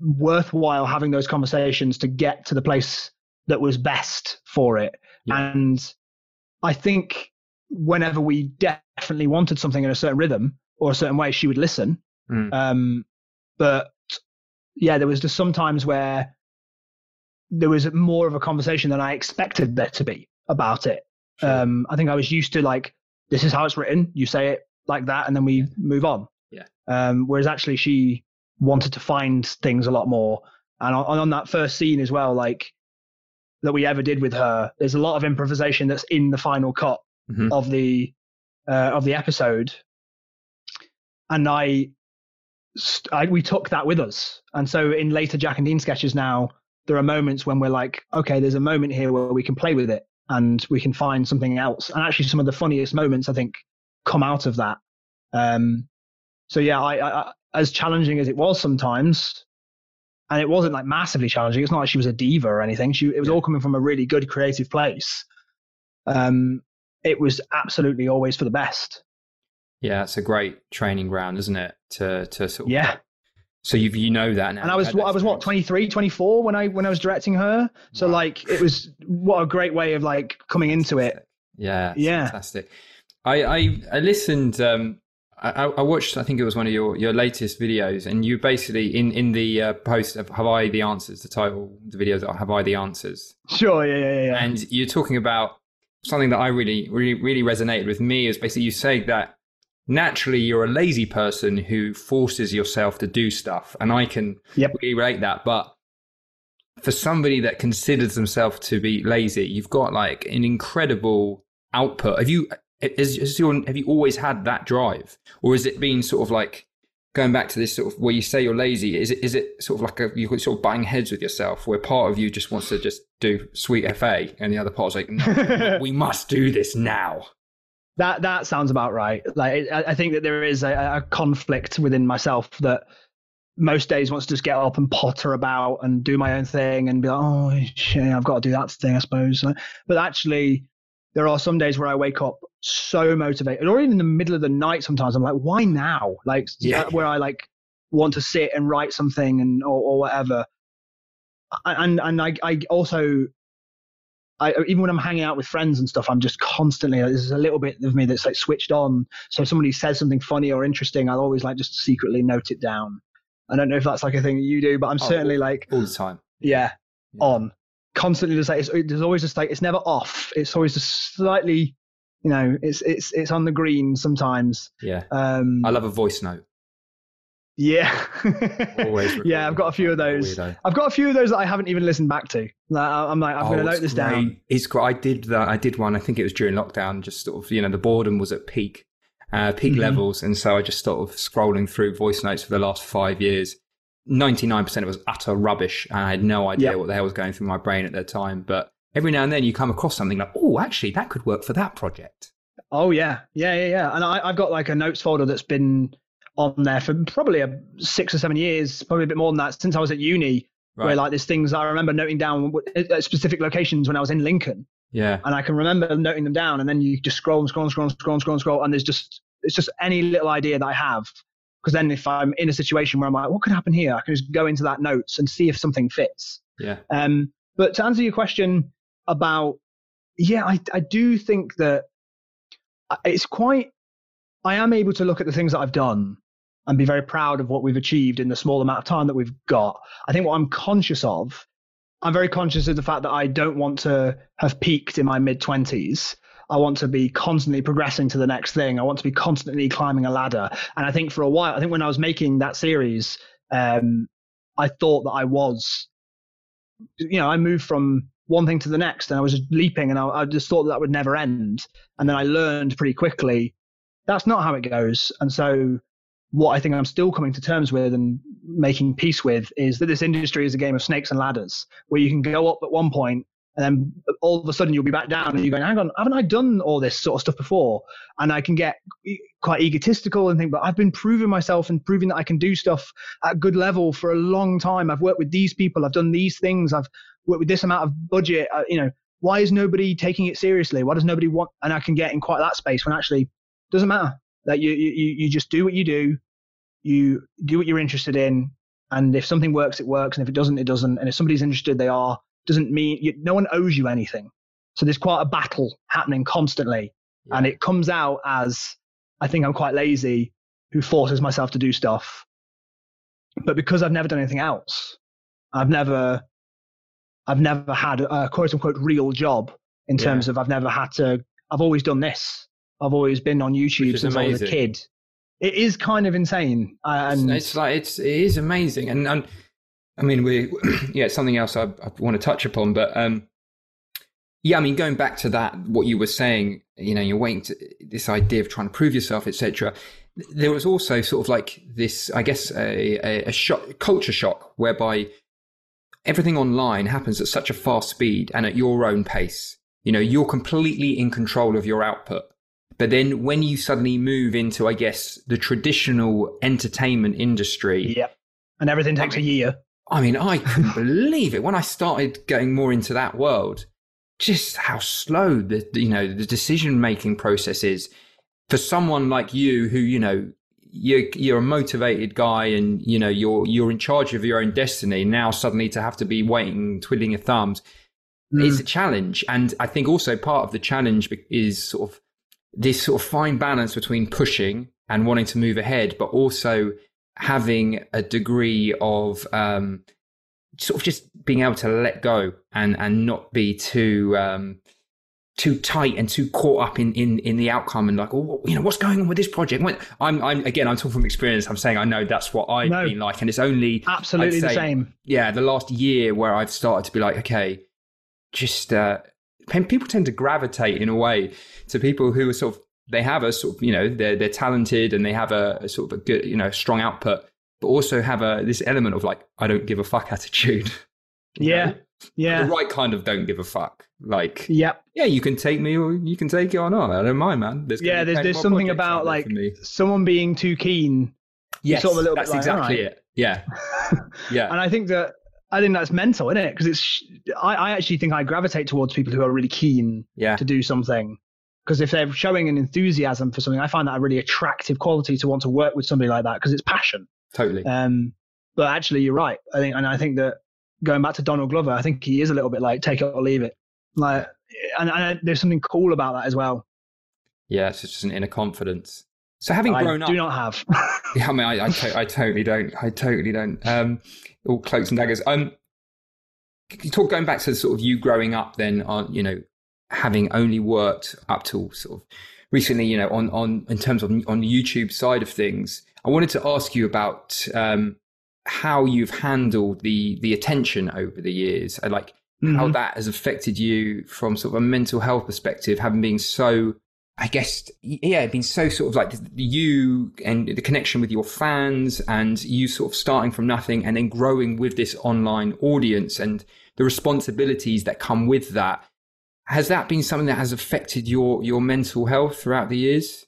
[SPEAKER 4] worthwhile having those conversations to get to the place that was best for it. Yeah. And I think whenever we definitely wanted something in a certain rhythm or a certain way, she would listen. Mm. Um, but yeah, there was just sometimes where there was more of a conversation than I expected there to be about it. Sure. Um, I think I was used to like, this is how it's written. You say it like that, and then we move on.
[SPEAKER 5] Yeah.
[SPEAKER 4] Um, whereas actually, she wanted to find things a lot more. And on, on that first scene as well, like that we ever did with her, there's a lot of improvisation that's in the final cut mm-hmm. of the uh, of the episode. And I, I, we took that with us. And so in later Jack and Dean sketches now, there are moments when we're like, okay, there's a moment here where we can play with it and we can find something else. And actually, some of the funniest moments I think come out of that. Um, so yeah, I, I, as challenging as it was sometimes, and it wasn't like massively challenging. It's not like she was a diva or anything. She it was all coming from a really good creative place. Um, it was absolutely always for the best.
[SPEAKER 5] Yeah, it's a great training ground, isn't it? To to sort of
[SPEAKER 4] yeah.
[SPEAKER 5] So you you know that now.
[SPEAKER 4] And I was what, I was what 23, 24 when I when I was directing her. So wow. like it was what a great way of like coming into it.
[SPEAKER 5] Yeah,
[SPEAKER 4] yeah,
[SPEAKER 5] fantastic. I I, I listened um, I, I, watched, I think it was one of your, your latest videos, and you basically in in the uh, post of "Have I the Answers?" The title, the videos are "Have I the Answers?"
[SPEAKER 4] Sure, yeah, yeah, yeah.
[SPEAKER 5] And you're talking about something that I really, really, really resonated with me is basically you say that naturally you're a lazy person who forces yourself to do stuff, and I can
[SPEAKER 4] yep.
[SPEAKER 5] really relate that. But for somebody that considers themselves to be lazy, you've got like an incredible output. Have you is, is your, have you always had that drive, or has it been sort of like going back to this sort of where you say you're lazy? Is it is it sort of like a you're sort of buying heads with yourself, where part of you just wants to just do sweet FA, and the other part's like, no, [laughs] we must do this now.
[SPEAKER 4] That that sounds about right. Like I, I think that there is a, a conflict within myself that most days wants to just get up and potter about and do my own thing and be like, oh shit, I've got to do that thing, I suppose. But actually, there are some days where I wake up so motivated, or even in the middle of the night. Sometimes I'm like, why now? Like, yeah. Uh, where I like want to sit and write something and or, or whatever. And and I I also I, even when I'm hanging out with friends and stuff, I'm just constantly there's a little bit of me that's like switched on. So if somebody says something funny or interesting, I'll always like just secretly note it down. I don't know if that's like a thing that you do, but I'm oh, certainly like
[SPEAKER 5] all the time.
[SPEAKER 4] Yeah, yeah. on constantly just like it's, there's always just like it's never off. It's always just slightly, you know, it's it's it's on the green sometimes.
[SPEAKER 5] Yeah. Um, I love a voice note.
[SPEAKER 4] Yeah. Always. [laughs] yeah, I've got a few of those. I've got a few of those that I haven't even listened back to. I'm like, I'm oh, going to note this
[SPEAKER 5] great.
[SPEAKER 4] down.
[SPEAKER 5] It's. I did that. I did one. I think it was during lockdown. Just sort of, you know, the boredom was at peak, uh, peak mm-hmm. levels, and so I just sort of scrolling through voice notes for the last five years 99% of it was utter rubbish. I had no idea yep. what the hell was going through my brain at that time. But every now and then you come across something like, oh, actually, that could work for that project.
[SPEAKER 4] Oh, yeah. Yeah, yeah, yeah. And I, have got like a notes folder that's been on there for probably a six or seven years, probably a bit more than that, since I was at uni, right. where like there's things I remember noting down at uh, uh, specific locations when I was in Lincoln.
[SPEAKER 5] Yeah.
[SPEAKER 4] And I can remember noting them down. And then you just scroll and scroll and scroll and scroll and scroll and scroll. And there's just, it's just any little idea that I have because then if I'm in a situation where I'm like, what could happen here? I can just go into that notes and see if something fits.
[SPEAKER 5] Yeah.
[SPEAKER 4] Um, but to answer your question about, yeah, I, I do think that uh, it's quite, I am able to look at the things that I've done and be very proud of what we've achieved in the small amount of time that we've got. I think what I'm conscious of, I'm very conscious of the fact that I don't want to have peaked in my mid 20s I want to be constantly progressing to the next thing. I want to be constantly climbing a ladder. And I think for a while, I think when I was making that series, um, I thought that I was, you know, I moved from one thing to the next and I was just leaping and I, I just thought that, that would never end. And then I learned pretty quickly that's not how it goes. And so what I think I'm still coming to terms with and making peace with is that this industry is a game of snakes and ladders where you can go up at one point and then all of a sudden you'll be back down and you're going, hang on, haven't I done all this sort of stuff before? And I can get, quite egotistical and think, but I've been proving myself and proving that I can do stuff at good level for a long time. I've worked with these people. I've done these things. I've worked with this amount of budget. Uh, you know, why is nobody taking it seriously? Why does nobody want? And I can get in quite that space when actually doesn't matter. That you you you just do what you do. You do what you're interested in, and if something works, it works, and if it doesn't, it doesn't. And if somebody's interested, they are. Doesn't mean you, no one owes you anything. So there's quite a battle happening constantly, yeah. and it comes out as I think I'm quite lazy who forces myself to do stuff. But because I've never done anything else, I've never, I've never had a quote unquote real job in yeah. terms of I've never had to. I've always done this. I've always been on YouTube since amazing. I was a kid. It is kind of insane, and
[SPEAKER 5] it's like it's it is amazing, and and I mean we [clears throat] yeah it's something else I, I want to touch upon, but um yeah, I mean, going back to that, what you were saying, you know, you're waiting to this idea of trying to prove yourself, etc. There was also sort of like this, I guess, a, a, a shock, culture shock, whereby everything online happens at such a fast speed and at your own pace. You know, you're completely in control of your output. But then when you suddenly move into, I guess, the traditional entertainment industry,
[SPEAKER 4] yeah, and everything takes
[SPEAKER 5] I
[SPEAKER 4] mean, a year.
[SPEAKER 5] I mean, I [laughs] couldn't believe it when I started getting more into that world just how slow the you know the decision making process is for someone like you who you know you're you're a motivated guy and you know you're you're in charge of your own destiny now suddenly to have to be waiting twiddling your thumbs mm. is a challenge and i think also part of the challenge is sort of this sort of fine balance between pushing and wanting to move ahead but also having a degree of um, sort of just being able to let go and and not be too um, too tight and too caught up in, in, in the outcome and like, oh, you know, what's going on with this project? When, I'm, I'm again, I'm talking from experience. I'm saying I know that's what I've no, been like, and it's only
[SPEAKER 4] absolutely say, the same.
[SPEAKER 5] Yeah, the last year where I've started to be like, okay, just uh, people tend to gravitate in a way to people who are sort of they have a sort of you know they're they're talented and they have a, a sort of a good you know strong output, but also have a this element of like I don't give a fuck attitude. [laughs]
[SPEAKER 4] Yeah. Know? Yeah.
[SPEAKER 5] The right kind of don't give a fuck. Like
[SPEAKER 4] yeah.
[SPEAKER 5] Yeah, you can take me or you can take it or not. I don't mind, man.
[SPEAKER 4] There's yeah, there's there's something about like someone being too keen.
[SPEAKER 5] Yes, sort of that's exactly right. it. Yeah. [laughs] yeah.
[SPEAKER 4] and I think that I think that's mental, isn't it? Because it's I, I actually think I gravitate towards people who are really keen
[SPEAKER 5] yeah.
[SPEAKER 4] to do something. Because if they're showing an enthusiasm for something, I find that a really attractive quality to want to work with somebody like that because it's passion.
[SPEAKER 5] Totally.
[SPEAKER 4] Um, but actually, you're right. I think, and I think that going back to Donald Glover, I think he is a little bit like take it or leave it. Like, and, and there's something cool about that as well.
[SPEAKER 5] Yeah, it's just an inner confidence. So having grown
[SPEAKER 4] I
[SPEAKER 5] up,
[SPEAKER 4] do not have. [laughs]
[SPEAKER 5] yeah, I mean, I, I, to- I, totally don't. I totally don't. Um, all cloaks and daggers. Um, you talk going back to sort of you growing up, then on you know having only worked up till sort of recently, you know, on on in terms of on the YouTube side of things. I wanted to ask you about um, how you've handled the the attention over the years, and like mm-hmm. how that has affected you from sort of a mental health perspective, having been so. I guess, yeah, been so sort of like you and the connection with your fans and you sort of starting from nothing and then growing with this online audience and the responsibilities that come with that. Has that been something that has affected your, your mental health throughout the years?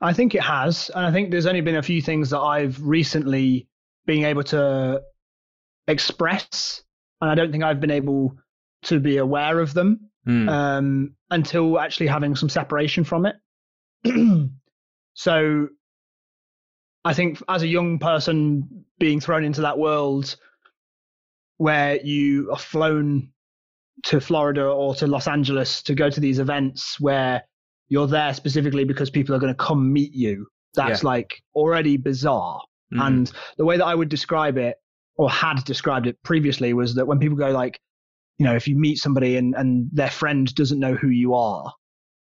[SPEAKER 4] I think it has. And I think there's only been a few things that I've recently been able to express. And I don't think I've been able to be aware of them mm. um, until actually having some separation from it. [clears throat] so I think as a young person being thrown into that world where you are flown to Florida or to Los Angeles to go to these events where you're there specifically because people are going to come meet you. That's yeah. like already bizarre. Mm-hmm. And the way that I would describe it or had described it previously was that when people go like, you know, if you meet somebody and, and their friend doesn't know who you are,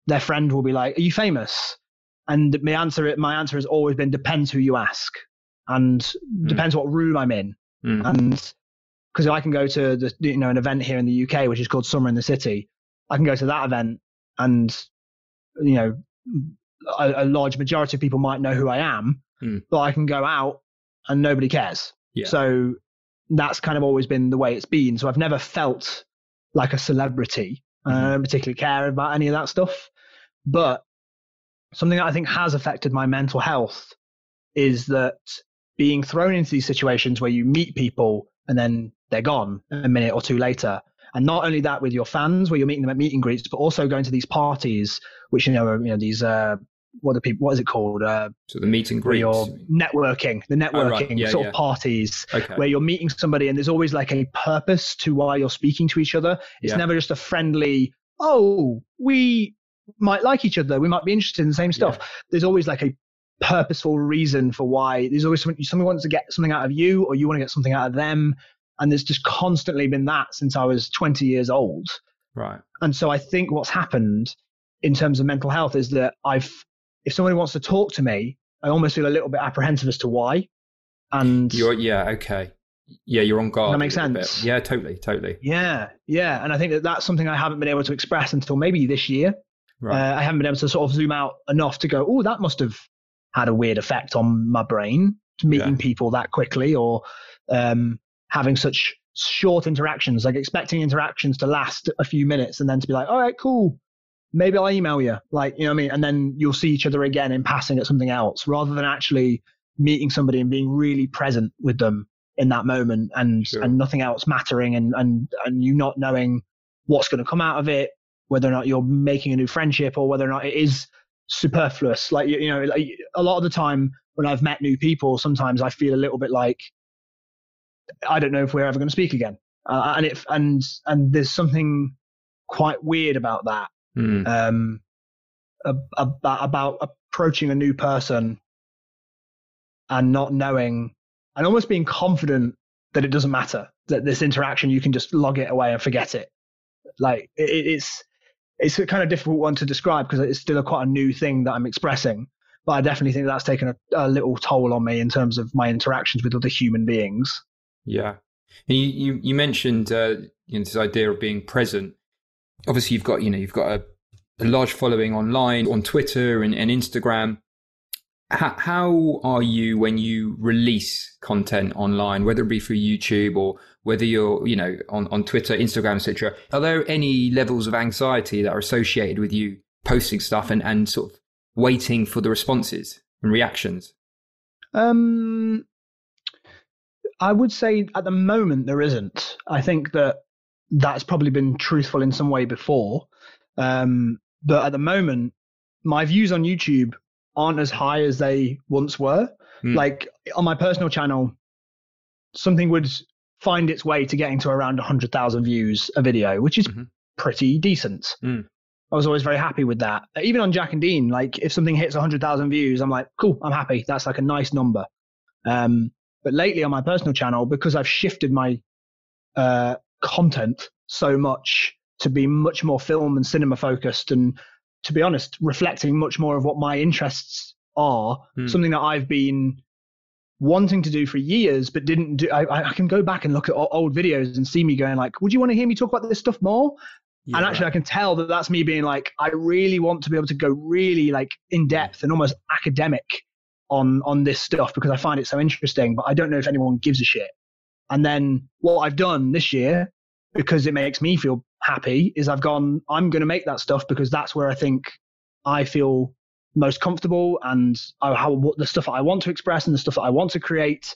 [SPEAKER 4] their friend will be like, are you famous? And my answer, my answer has always been depends who you ask and mm. depends what room I'm in. Mm. And because I can go to the, you know, an event here in the UK, which is called Summer in the City. I can go to that event and you know, a, a, large majority of people might know who I am, mm. but I can go out and nobody cares. Yeah. So that's kind of always been the way it's been. So I've never felt like a celebrity, mm-hmm. uh, particularly care about any of that stuff. But something that I think has affected my mental health is that being thrown into these situations where you meet people and then they're gone a minute or two later. And not only that with your fans, where you're meeting them at meet and greets, but also going to these parties, which you know, are, you know, these uh, what are people? What is it called? Uh,
[SPEAKER 5] so the meet and.
[SPEAKER 4] You're networking, the networking oh, right. yeah, sort yeah. of parties, okay. where you're meeting somebody, and there's always like a purpose to why you're speaking to each other. It's yeah. never just a friendly. Oh, we might like each other. We might be interested in the same stuff. There's always like a purposeful reason for why. There's always somebody, somebody wants to get something out of you, or you want to get something out of them. And there's just constantly been that since I was 20 years old.
[SPEAKER 5] Right.
[SPEAKER 4] And so I think what's happened in terms of mental health is that I've, if somebody wants to talk to me, I almost feel a little bit apprehensive as to why. And
[SPEAKER 5] you're, yeah, okay. Yeah, you're on guard.
[SPEAKER 4] That makes sense.
[SPEAKER 5] Bit. Yeah, totally, totally.
[SPEAKER 4] Yeah, yeah. And I think that that's something I haven't been able to express until maybe this year. Right. Uh, I haven't been able to sort of zoom out enough to go, oh, that must have had a weird effect on my brain, meeting yeah. people that quickly or um, having such short interactions, like expecting interactions to last a few minutes and then to be like, all right, cool. Maybe I'll email you. Like, you know what I mean? And then you'll see each other again in passing at something else rather than actually meeting somebody and being really present with them in that moment and, sure. and nothing else mattering and, and, and you not knowing what's going to come out of it, whether or not you're making a new friendship or whether or not it is superfluous. Like, you, you know, like a lot of the time when I've met new people, sometimes I feel a little bit like, I don't know if we're ever going to speak again. Uh, and it and and there's something quite weird about that. Mm. Um, about about approaching a new person and not knowing and almost being confident that it doesn't matter that this interaction you can just log it away and forget it. Like it, it's it's a kind of difficult one to describe because it's still a quite a new thing that I'm expressing. But I definitely think that's taken a, a little toll on me in terms of my interactions with other human beings.
[SPEAKER 5] Yeah. And you, you, you mentioned uh, you know, this idea of being present. Obviously, you've got you know you've got a, a large following online on Twitter and, and Instagram. How, how are you when you release content online, whether it be through YouTube or whether you're you know on, on Twitter, Instagram, etc.? Are there any levels of anxiety that are associated with you posting stuff and, and sort of waiting for the responses and reactions?
[SPEAKER 4] Um, I would say at the moment there isn't. I think that that's probably been truthful in some way before. Um, but at the moment, my views on YouTube aren't as high as they once were. Mm. Like on my personal channel, something would find its way to getting to around 100,000 views a video, which is mm-hmm. pretty decent. Mm. I was always very happy with that. Even on Jack and Dean, like if something hits 100,000 views, I'm like, cool, I'm happy. That's like a nice number. Um, but lately on my personal channel, because I've shifted my uh, content so much to be much more film and cinema focused, and to be honest, reflecting much more of what my interests are, hmm. something that I've been wanting to do for years, but didn't do. I, I, can go back and look at old videos and see me going like, "Would you want to hear me talk about this stuff more?" Yeah. And actually, I can tell that that's me being like, I really want to be able to go really like in depth and almost academic on on this stuff because I find it so interesting, but I don't know if anyone gives a shit. And then what I've done this year, because it makes me feel happy, is I've gone, I'm going to make that stuff because that's where I think I feel most comfortable and how what the stuff that I want to express and the stuff that I want to create.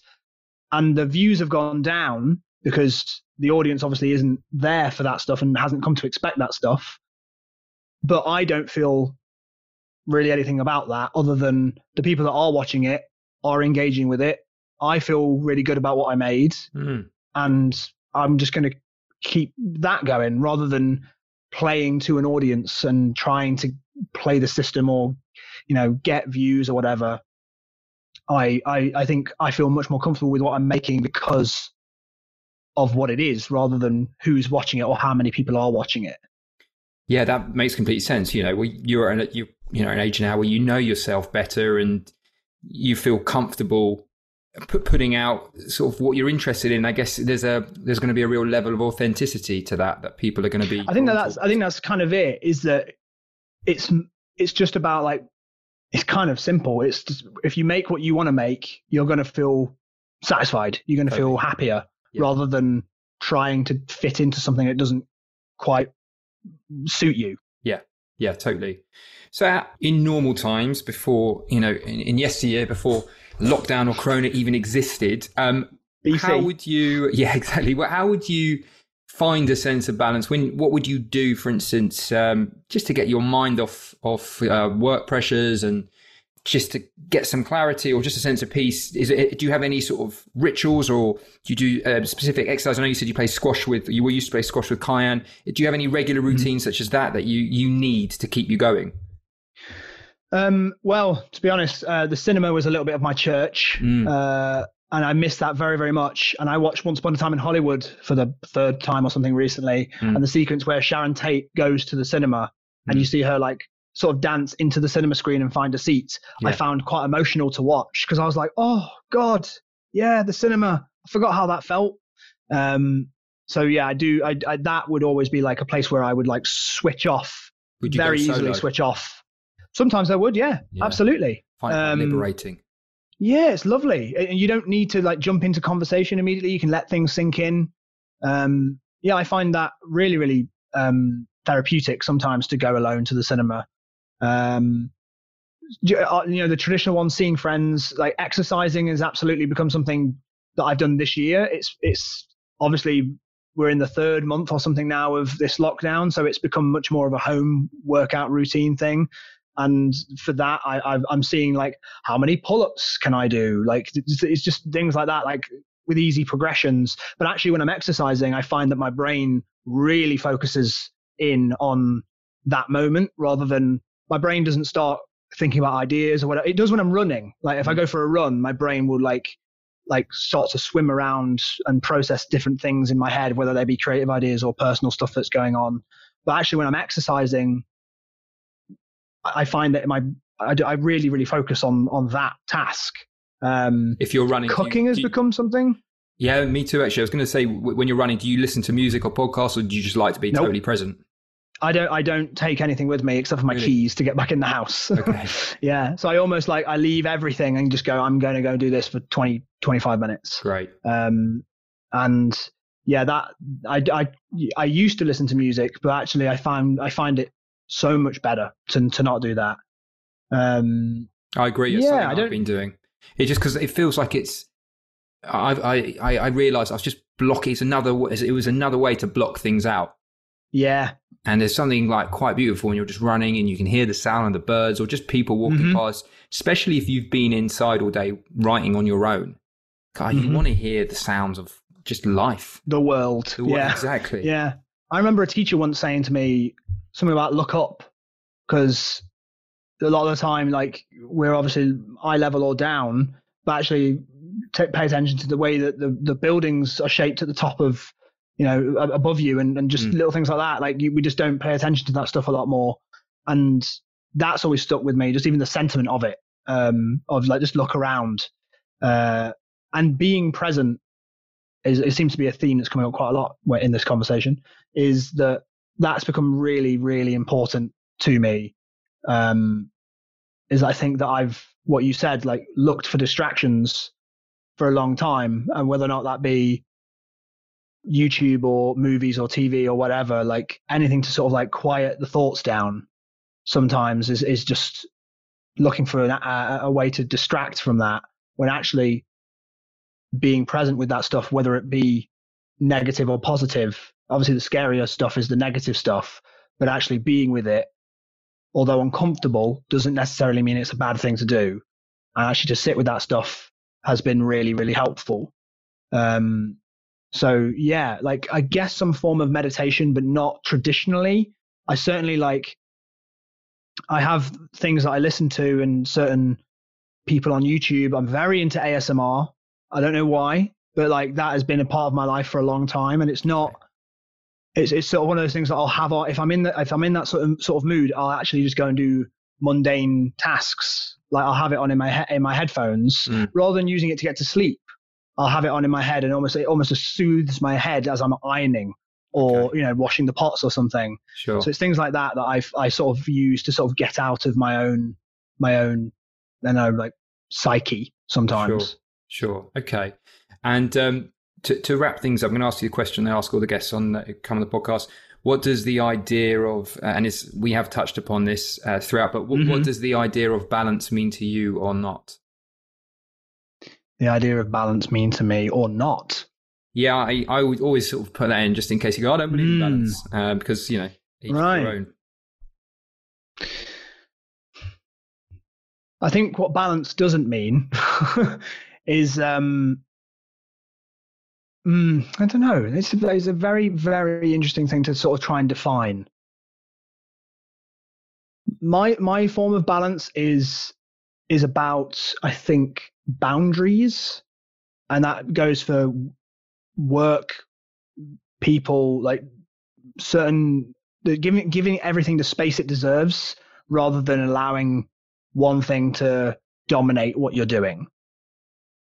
[SPEAKER 4] And the views have gone down because the audience obviously isn't there for that stuff and hasn't come to expect that stuff. But I don't feel really anything about that other than the people that are watching it are engaging with it. I feel really good about what I made, mm. and I'm just going to keep that going rather than playing to an audience and trying to play the system or you know get views or whatever. I, I I think I feel much more comfortable with what I'm making because of what it is rather than who's watching it or how many people are watching it.
[SPEAKER 5] Yeah, that makes complete sense. You know, you're an, you you know an age now where you know yourself better and you feel comfortable putting out sort of what you're interested in. I guess there's a there's going to be a real level of authenticity to that that people are going to be.
[SPEAKER 4] I think that that's I think that's kind of it. Is that it's it's just about like it's kind of simple. It's just, if you make what you want to make, you're going to feel satisfied. You're going to feel happier yeah. rather than trying to fit into something that doesn't quite suit you.
[SPEAKER 5] Yeah. Yeah, totally. So uh, in normal times, before you know, in, in yesteryear, before lockdown or Corona even existed, um, how would you? [laughs] Yeah, exactly. Well, how would you find a sense of balance? When what would you do, for instance, um, just to get your mind off off uh, work pressures and just to get some clarity or just a sense of peace? Is it? Do you have any sort of rituals or do you do uh, specific exercise? I know you said you play squash with you were used to play squash with Kyan. Do you have any regular mm-hmm. routines mm-hmm. such as that that you you need to keep you going?
[SPEAKER 4] Um, well, to be honest, uh, the cinema was a little bit of my church. Mm. Uh, and I missed that very, very much. And I watched Once Upon a Time in Hollywood for the third time or something recently, mm. and the sequence where Sharon Tate goes to the cinema mm. and you see her like sort of dance into the cinema screen and find a seat. Yeah. I found quite emotional to watch because I was like, oh God, yeah, the cinema. I forgot how that felt. Um, so yeah, I do. I, I, that would always be like a place where I would like switch off very easily. Switch off. Sometimes I would. Yeah, yeah. absolutely.
[SPEAKER 5] Find um, liberating.
[SPEAKER 4] Yeah, it's lovely, and you don't need to like jump into conversation immediately. You can let things sink in. Um, yeah, I find that really, really um, therapeutic sometimes to go alone to the cinema. Um, uh, you know, the traditional one, seeing friends, like exercising, has absolutely become something that I've done this year. It's it's obviously we're in the third month or something now of this lockdown, so it's become much more of a home workout routine thing and for that I, am seeing like how many pull-ups can i do? Like it's just things like that like with easy progressions. But actually when i'm exercising i find that my brain really focuses in on that moment rather than my brain doesn't start thinking about ideas or whatever it does when i'm running. Like if i mm. go for a run my brain will like like start to swim around and process different things in my head whether they be creative ideas or personal stuff that's going on. But actually when i'm exercising I find that my I, I really really focus on on that task.
[SPEAKER 5] Um, if you're running,
[SPEAKER 4] cooking you, has you, become something.
[SPEAKER 5] Yeah, me too. Actually, I was going to say when you're running, do you listen to music or podcasts, or do you just like to be nope. totally present?
[SPEAKER 4] I don't. I don't take anything with me except for my really? keys to get back in the house. Okay. [laughs] yeah. So I almost like I leave everything and just go. I'm going to go do this for 20, 25 minutes.
[SPEAKER 5] Great.
[SPEAKER 4] Um, and yeah, that I, I I used to listen to music, but actually I find I find it so much better to to not do that. Um,
[SPEAKER 5] I agree. It's yeah, something I've been doing. It just because it feels like it's. I I I realised I was just blocking. It's another. It was another way to block things out.
[SPEAKER 4] Yeah.
[SPEAKER 5] And there's something like quite beautiful when you're just running and you can hear the sound of the birds or just people walking mm-hmm. past, especially if you've been inside all day writing on your own. God, mm-hmm. you want to hear the sounds of just life.
[SPEAKER 4] The world. The world. Yeah.
[SPEAKER 5] Exactly.
[SPEAKER 4] Yeah. I remember a teacher once saying to me, something about look up because a lot of the time, like we're obviously eye level or down, but actually t- pay attention to the way that the, the buildings are shaped at the top of, you know, above you and, and just mm. little things like that. Like you, we just don't pay attention to that stuff a lot more. And that's always stuck with me, just even the sentiment of it, um, of like just look around. Uh, and being present is, it seems to be a theme that's coming up quite a lot in this conversation is that that's become really, really important to me. Um, is I think that I've what you said, like looked for distractions for a long time, and whether or not that be YouTube or movies or TV or whatever, like anything to sort of like quiet the thoughts down. Sometimes is is just looking for an, a, a way to distract from that when actually being present with that stuff, whether it be negative or positive, obviously the scarier stuff is the negative stuff, but actually being with it, although uncomfortable, doesn't necessarily mean it's a bad thing to do. And actually to sit with that stuff has been really, really helpful. Um, so yeah, like I guess some form of meditation, but not traditionally. I certainly like, I have things that I listen to and certain people on YouTube. I'm very into ASMR. I don't know why, but like that has been a part of my life for a long time, and it's not. It's it's sort of one of those things that I'll have on if I'm in that if I'm in that sort of sort of mood, I'll actually just go and do mundane tasks. Like I'll have it on in my he- in my headphones mm. rather than using it to get to sleep. I'll have it on in my head and almost it almost soothes my head as I'm ironing or okay. you know washing the pots or something.
[SPEAKER 5] Sure.
[SPEAKER 4] So it's things like that that I I sort of use to sort of get out of my own my own you know like psyche sometimes.
[SPEAKER 5] Sure. Sure. Okay. And um, to, to wrap things up, I'm going to ask you a question I ask all the guests on that come on the podcast. what does the idea of uh, and it's, we have touched upon this uh, throughout, but what, mm-hmm. what does the idea of balance mean to you or not?
[SPEAKER 4] The idea of balance mean to me or not?
[SPEAKER 5] Yeah, I, I would always sort of put that in just in case you go, I don't believe mm. in balance uh, because you know right.
[SPEAKER 4] I think what balance doesn't mean [laughs] is um, mm, I don't know. It's, it's a very very interesting thing to sort of try and define. My my form of balance is is about I think boundaries, and that goes for work, people, like certain giving giving everything the space it deserves rather than allowing one thing to dominate what you're doing.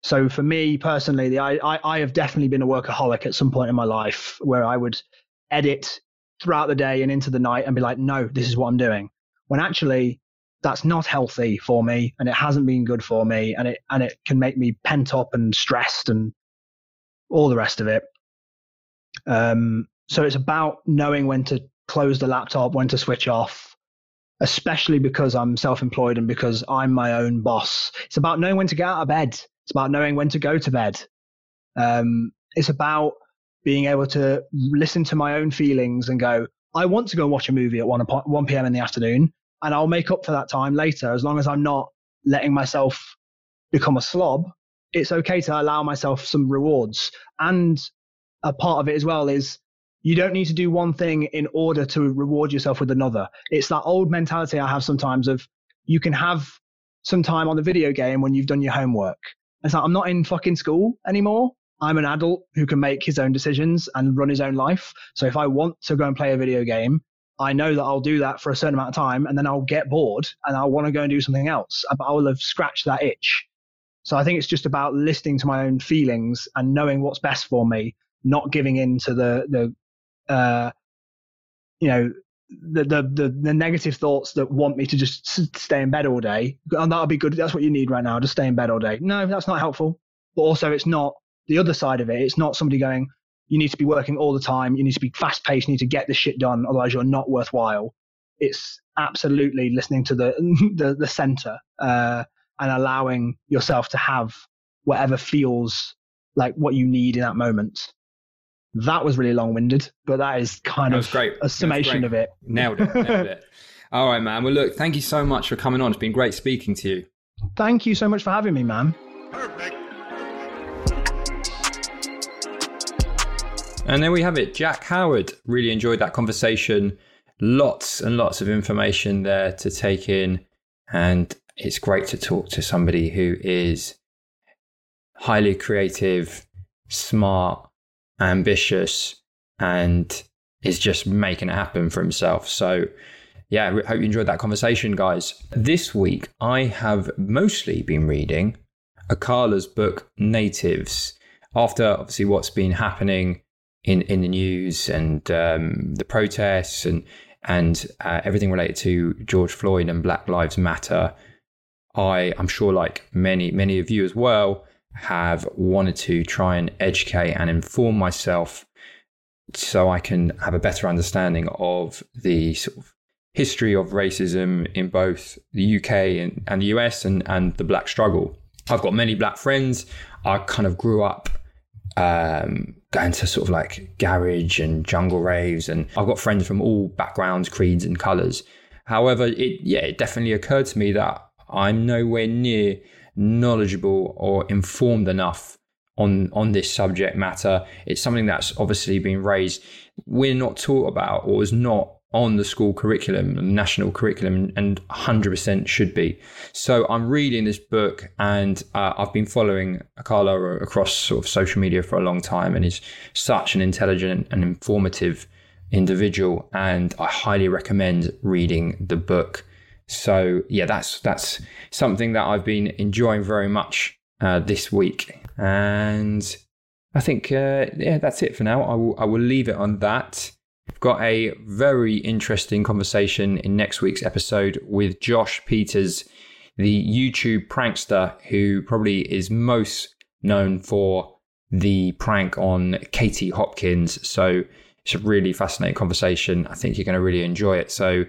[SPEAKER 4] So for me personally, the, I, I, I have definitely been a workaholic at some point in my life where I would edit throughout the day and into the night and be like, no, this is what I'm doing. When actually that's not healthy for me and it hasn't been good for me and it and it can make me pent up and stressed and all the rest of it. Um, so it's about knowing when to close the laptop, when to switch off, especially because I'm self employed and because I'm my own boss. It's about knowing when to get out of bed. It's about knowing when to go to bed. Um, it's about being able to listen to my own feelings and go, I want to go watch a movie at 1, 1 p.m. in the afternoon, and I'll make up for that time later as long as I'm not letting myself become a slob. It's okay to allow myself some rewards. And a part of it as well is you don't need to do one thing in order to reward yourself with another. It's that old mentality I have sometimes of you can have some time on the video game when you've done your homework. It's like, I'm not in fucking school anymore. I'm an adult who can make his own decisions and run his own life. So if I want to go and play a video game, I know that I'll do that for a certain amount of time and then I'll get bored and I'll want to go and do something else. But I will have scratched that itch. So I think it's just about listening to my own feelings and knowing what's best for me, not giving in to the the uh, you know, the, the, the the negative thoughts that want me to just stay in bed all day. And that'll be good. That's what you need right now. Just stay in bed all day. No, that's not helpful. But also, it's not the other side of it. It's not somebody going, you need to be working all the time. You need to be fast paced. You need to get this shit done. Otherwise, you're not worthwhile. It's absolutely listening to the [laughs] the, the center uh, and allowing yourself to have whatever feels like what you need in that moment. That was really long winded, but that is kind
[SPEAKER 5] that
[SPEAKER 4] of
[SPEAKER 5] great.
[SPEAKER 4] a summation of it.
[SPEAKER 5] Nailed it. Nailed it. [laughs] All right, man. Well, look, thank you so much for coming on. It's been great speaking to you.
[SPEAKER 4] Thank you so much for having me, man. Perfect.
[SPEAKER 5] And there we have it. Jack Howard. Really enjoyed that conversation. Lots and lots of information there to take in. And it's great to talk to somebody who is highly creative, smart, ambitious, and is just making it happen for himself. So, yeah, I hope you enjoyed that conversation, guys. This week, I have mostly been reading Akala's book, Natives, after obviously what's been happening in, in the news and um, the protests and and uh, everything related to George Floyd and Black Lives Matter. I, I'm sure, like many many of you as well, have wanted to try and educate and inform myself so I can have a better understanding of the sort of history of racism in both the UK and, and the US and, and the black struggle. I've got many black friends. I kind of grew up um, going to sort of like garage and jungle raves, and I've got friends from all backgrounds, creeds, and colours. However, it yeah, it definitely occurred to me that I'm nowhere near knowledgeable or informed enough on on this subject matter. It's something that's obviously been raised. We're not taught about or is not on the school curriculum, national curriculum, and 100% should be. So I'm reading this book, and uh, I've been following Akala across sort of social media for a long time, and he's such an intelligent and informative individual, and I highly recommend reading the book. So yeah, that's that's something that I've been enjoying very much uh, this week, and I think uh, yeah, that's it for now. I will I will leave it on that. I've got a very interesting conversation in next week's episode with Josh Pieters, the YouTube prankster who probably is most known for the prank on Katie Hopkins. So It's a really fascinating conversation. I think you're going to really enjoy it. So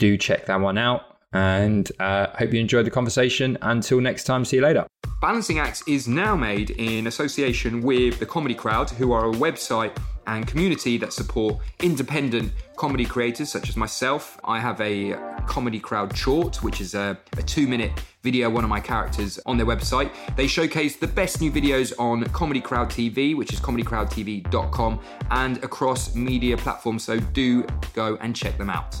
[SPEAKER 5] do check that one out. And uh, hope you enjoyed the conversation. Until next time, see you later. Balancing Acts is now made in association with the Comedy Crowd, who are a website and community that support independent comedy creators such as myself. I have a Comedy Crowd short, which is a, a two minute video, one of my characters on their website. They showcase the best new videos on Comedy Crowd TV, which is comedycrowdtv.com, and across media platforms. So do go and check them out.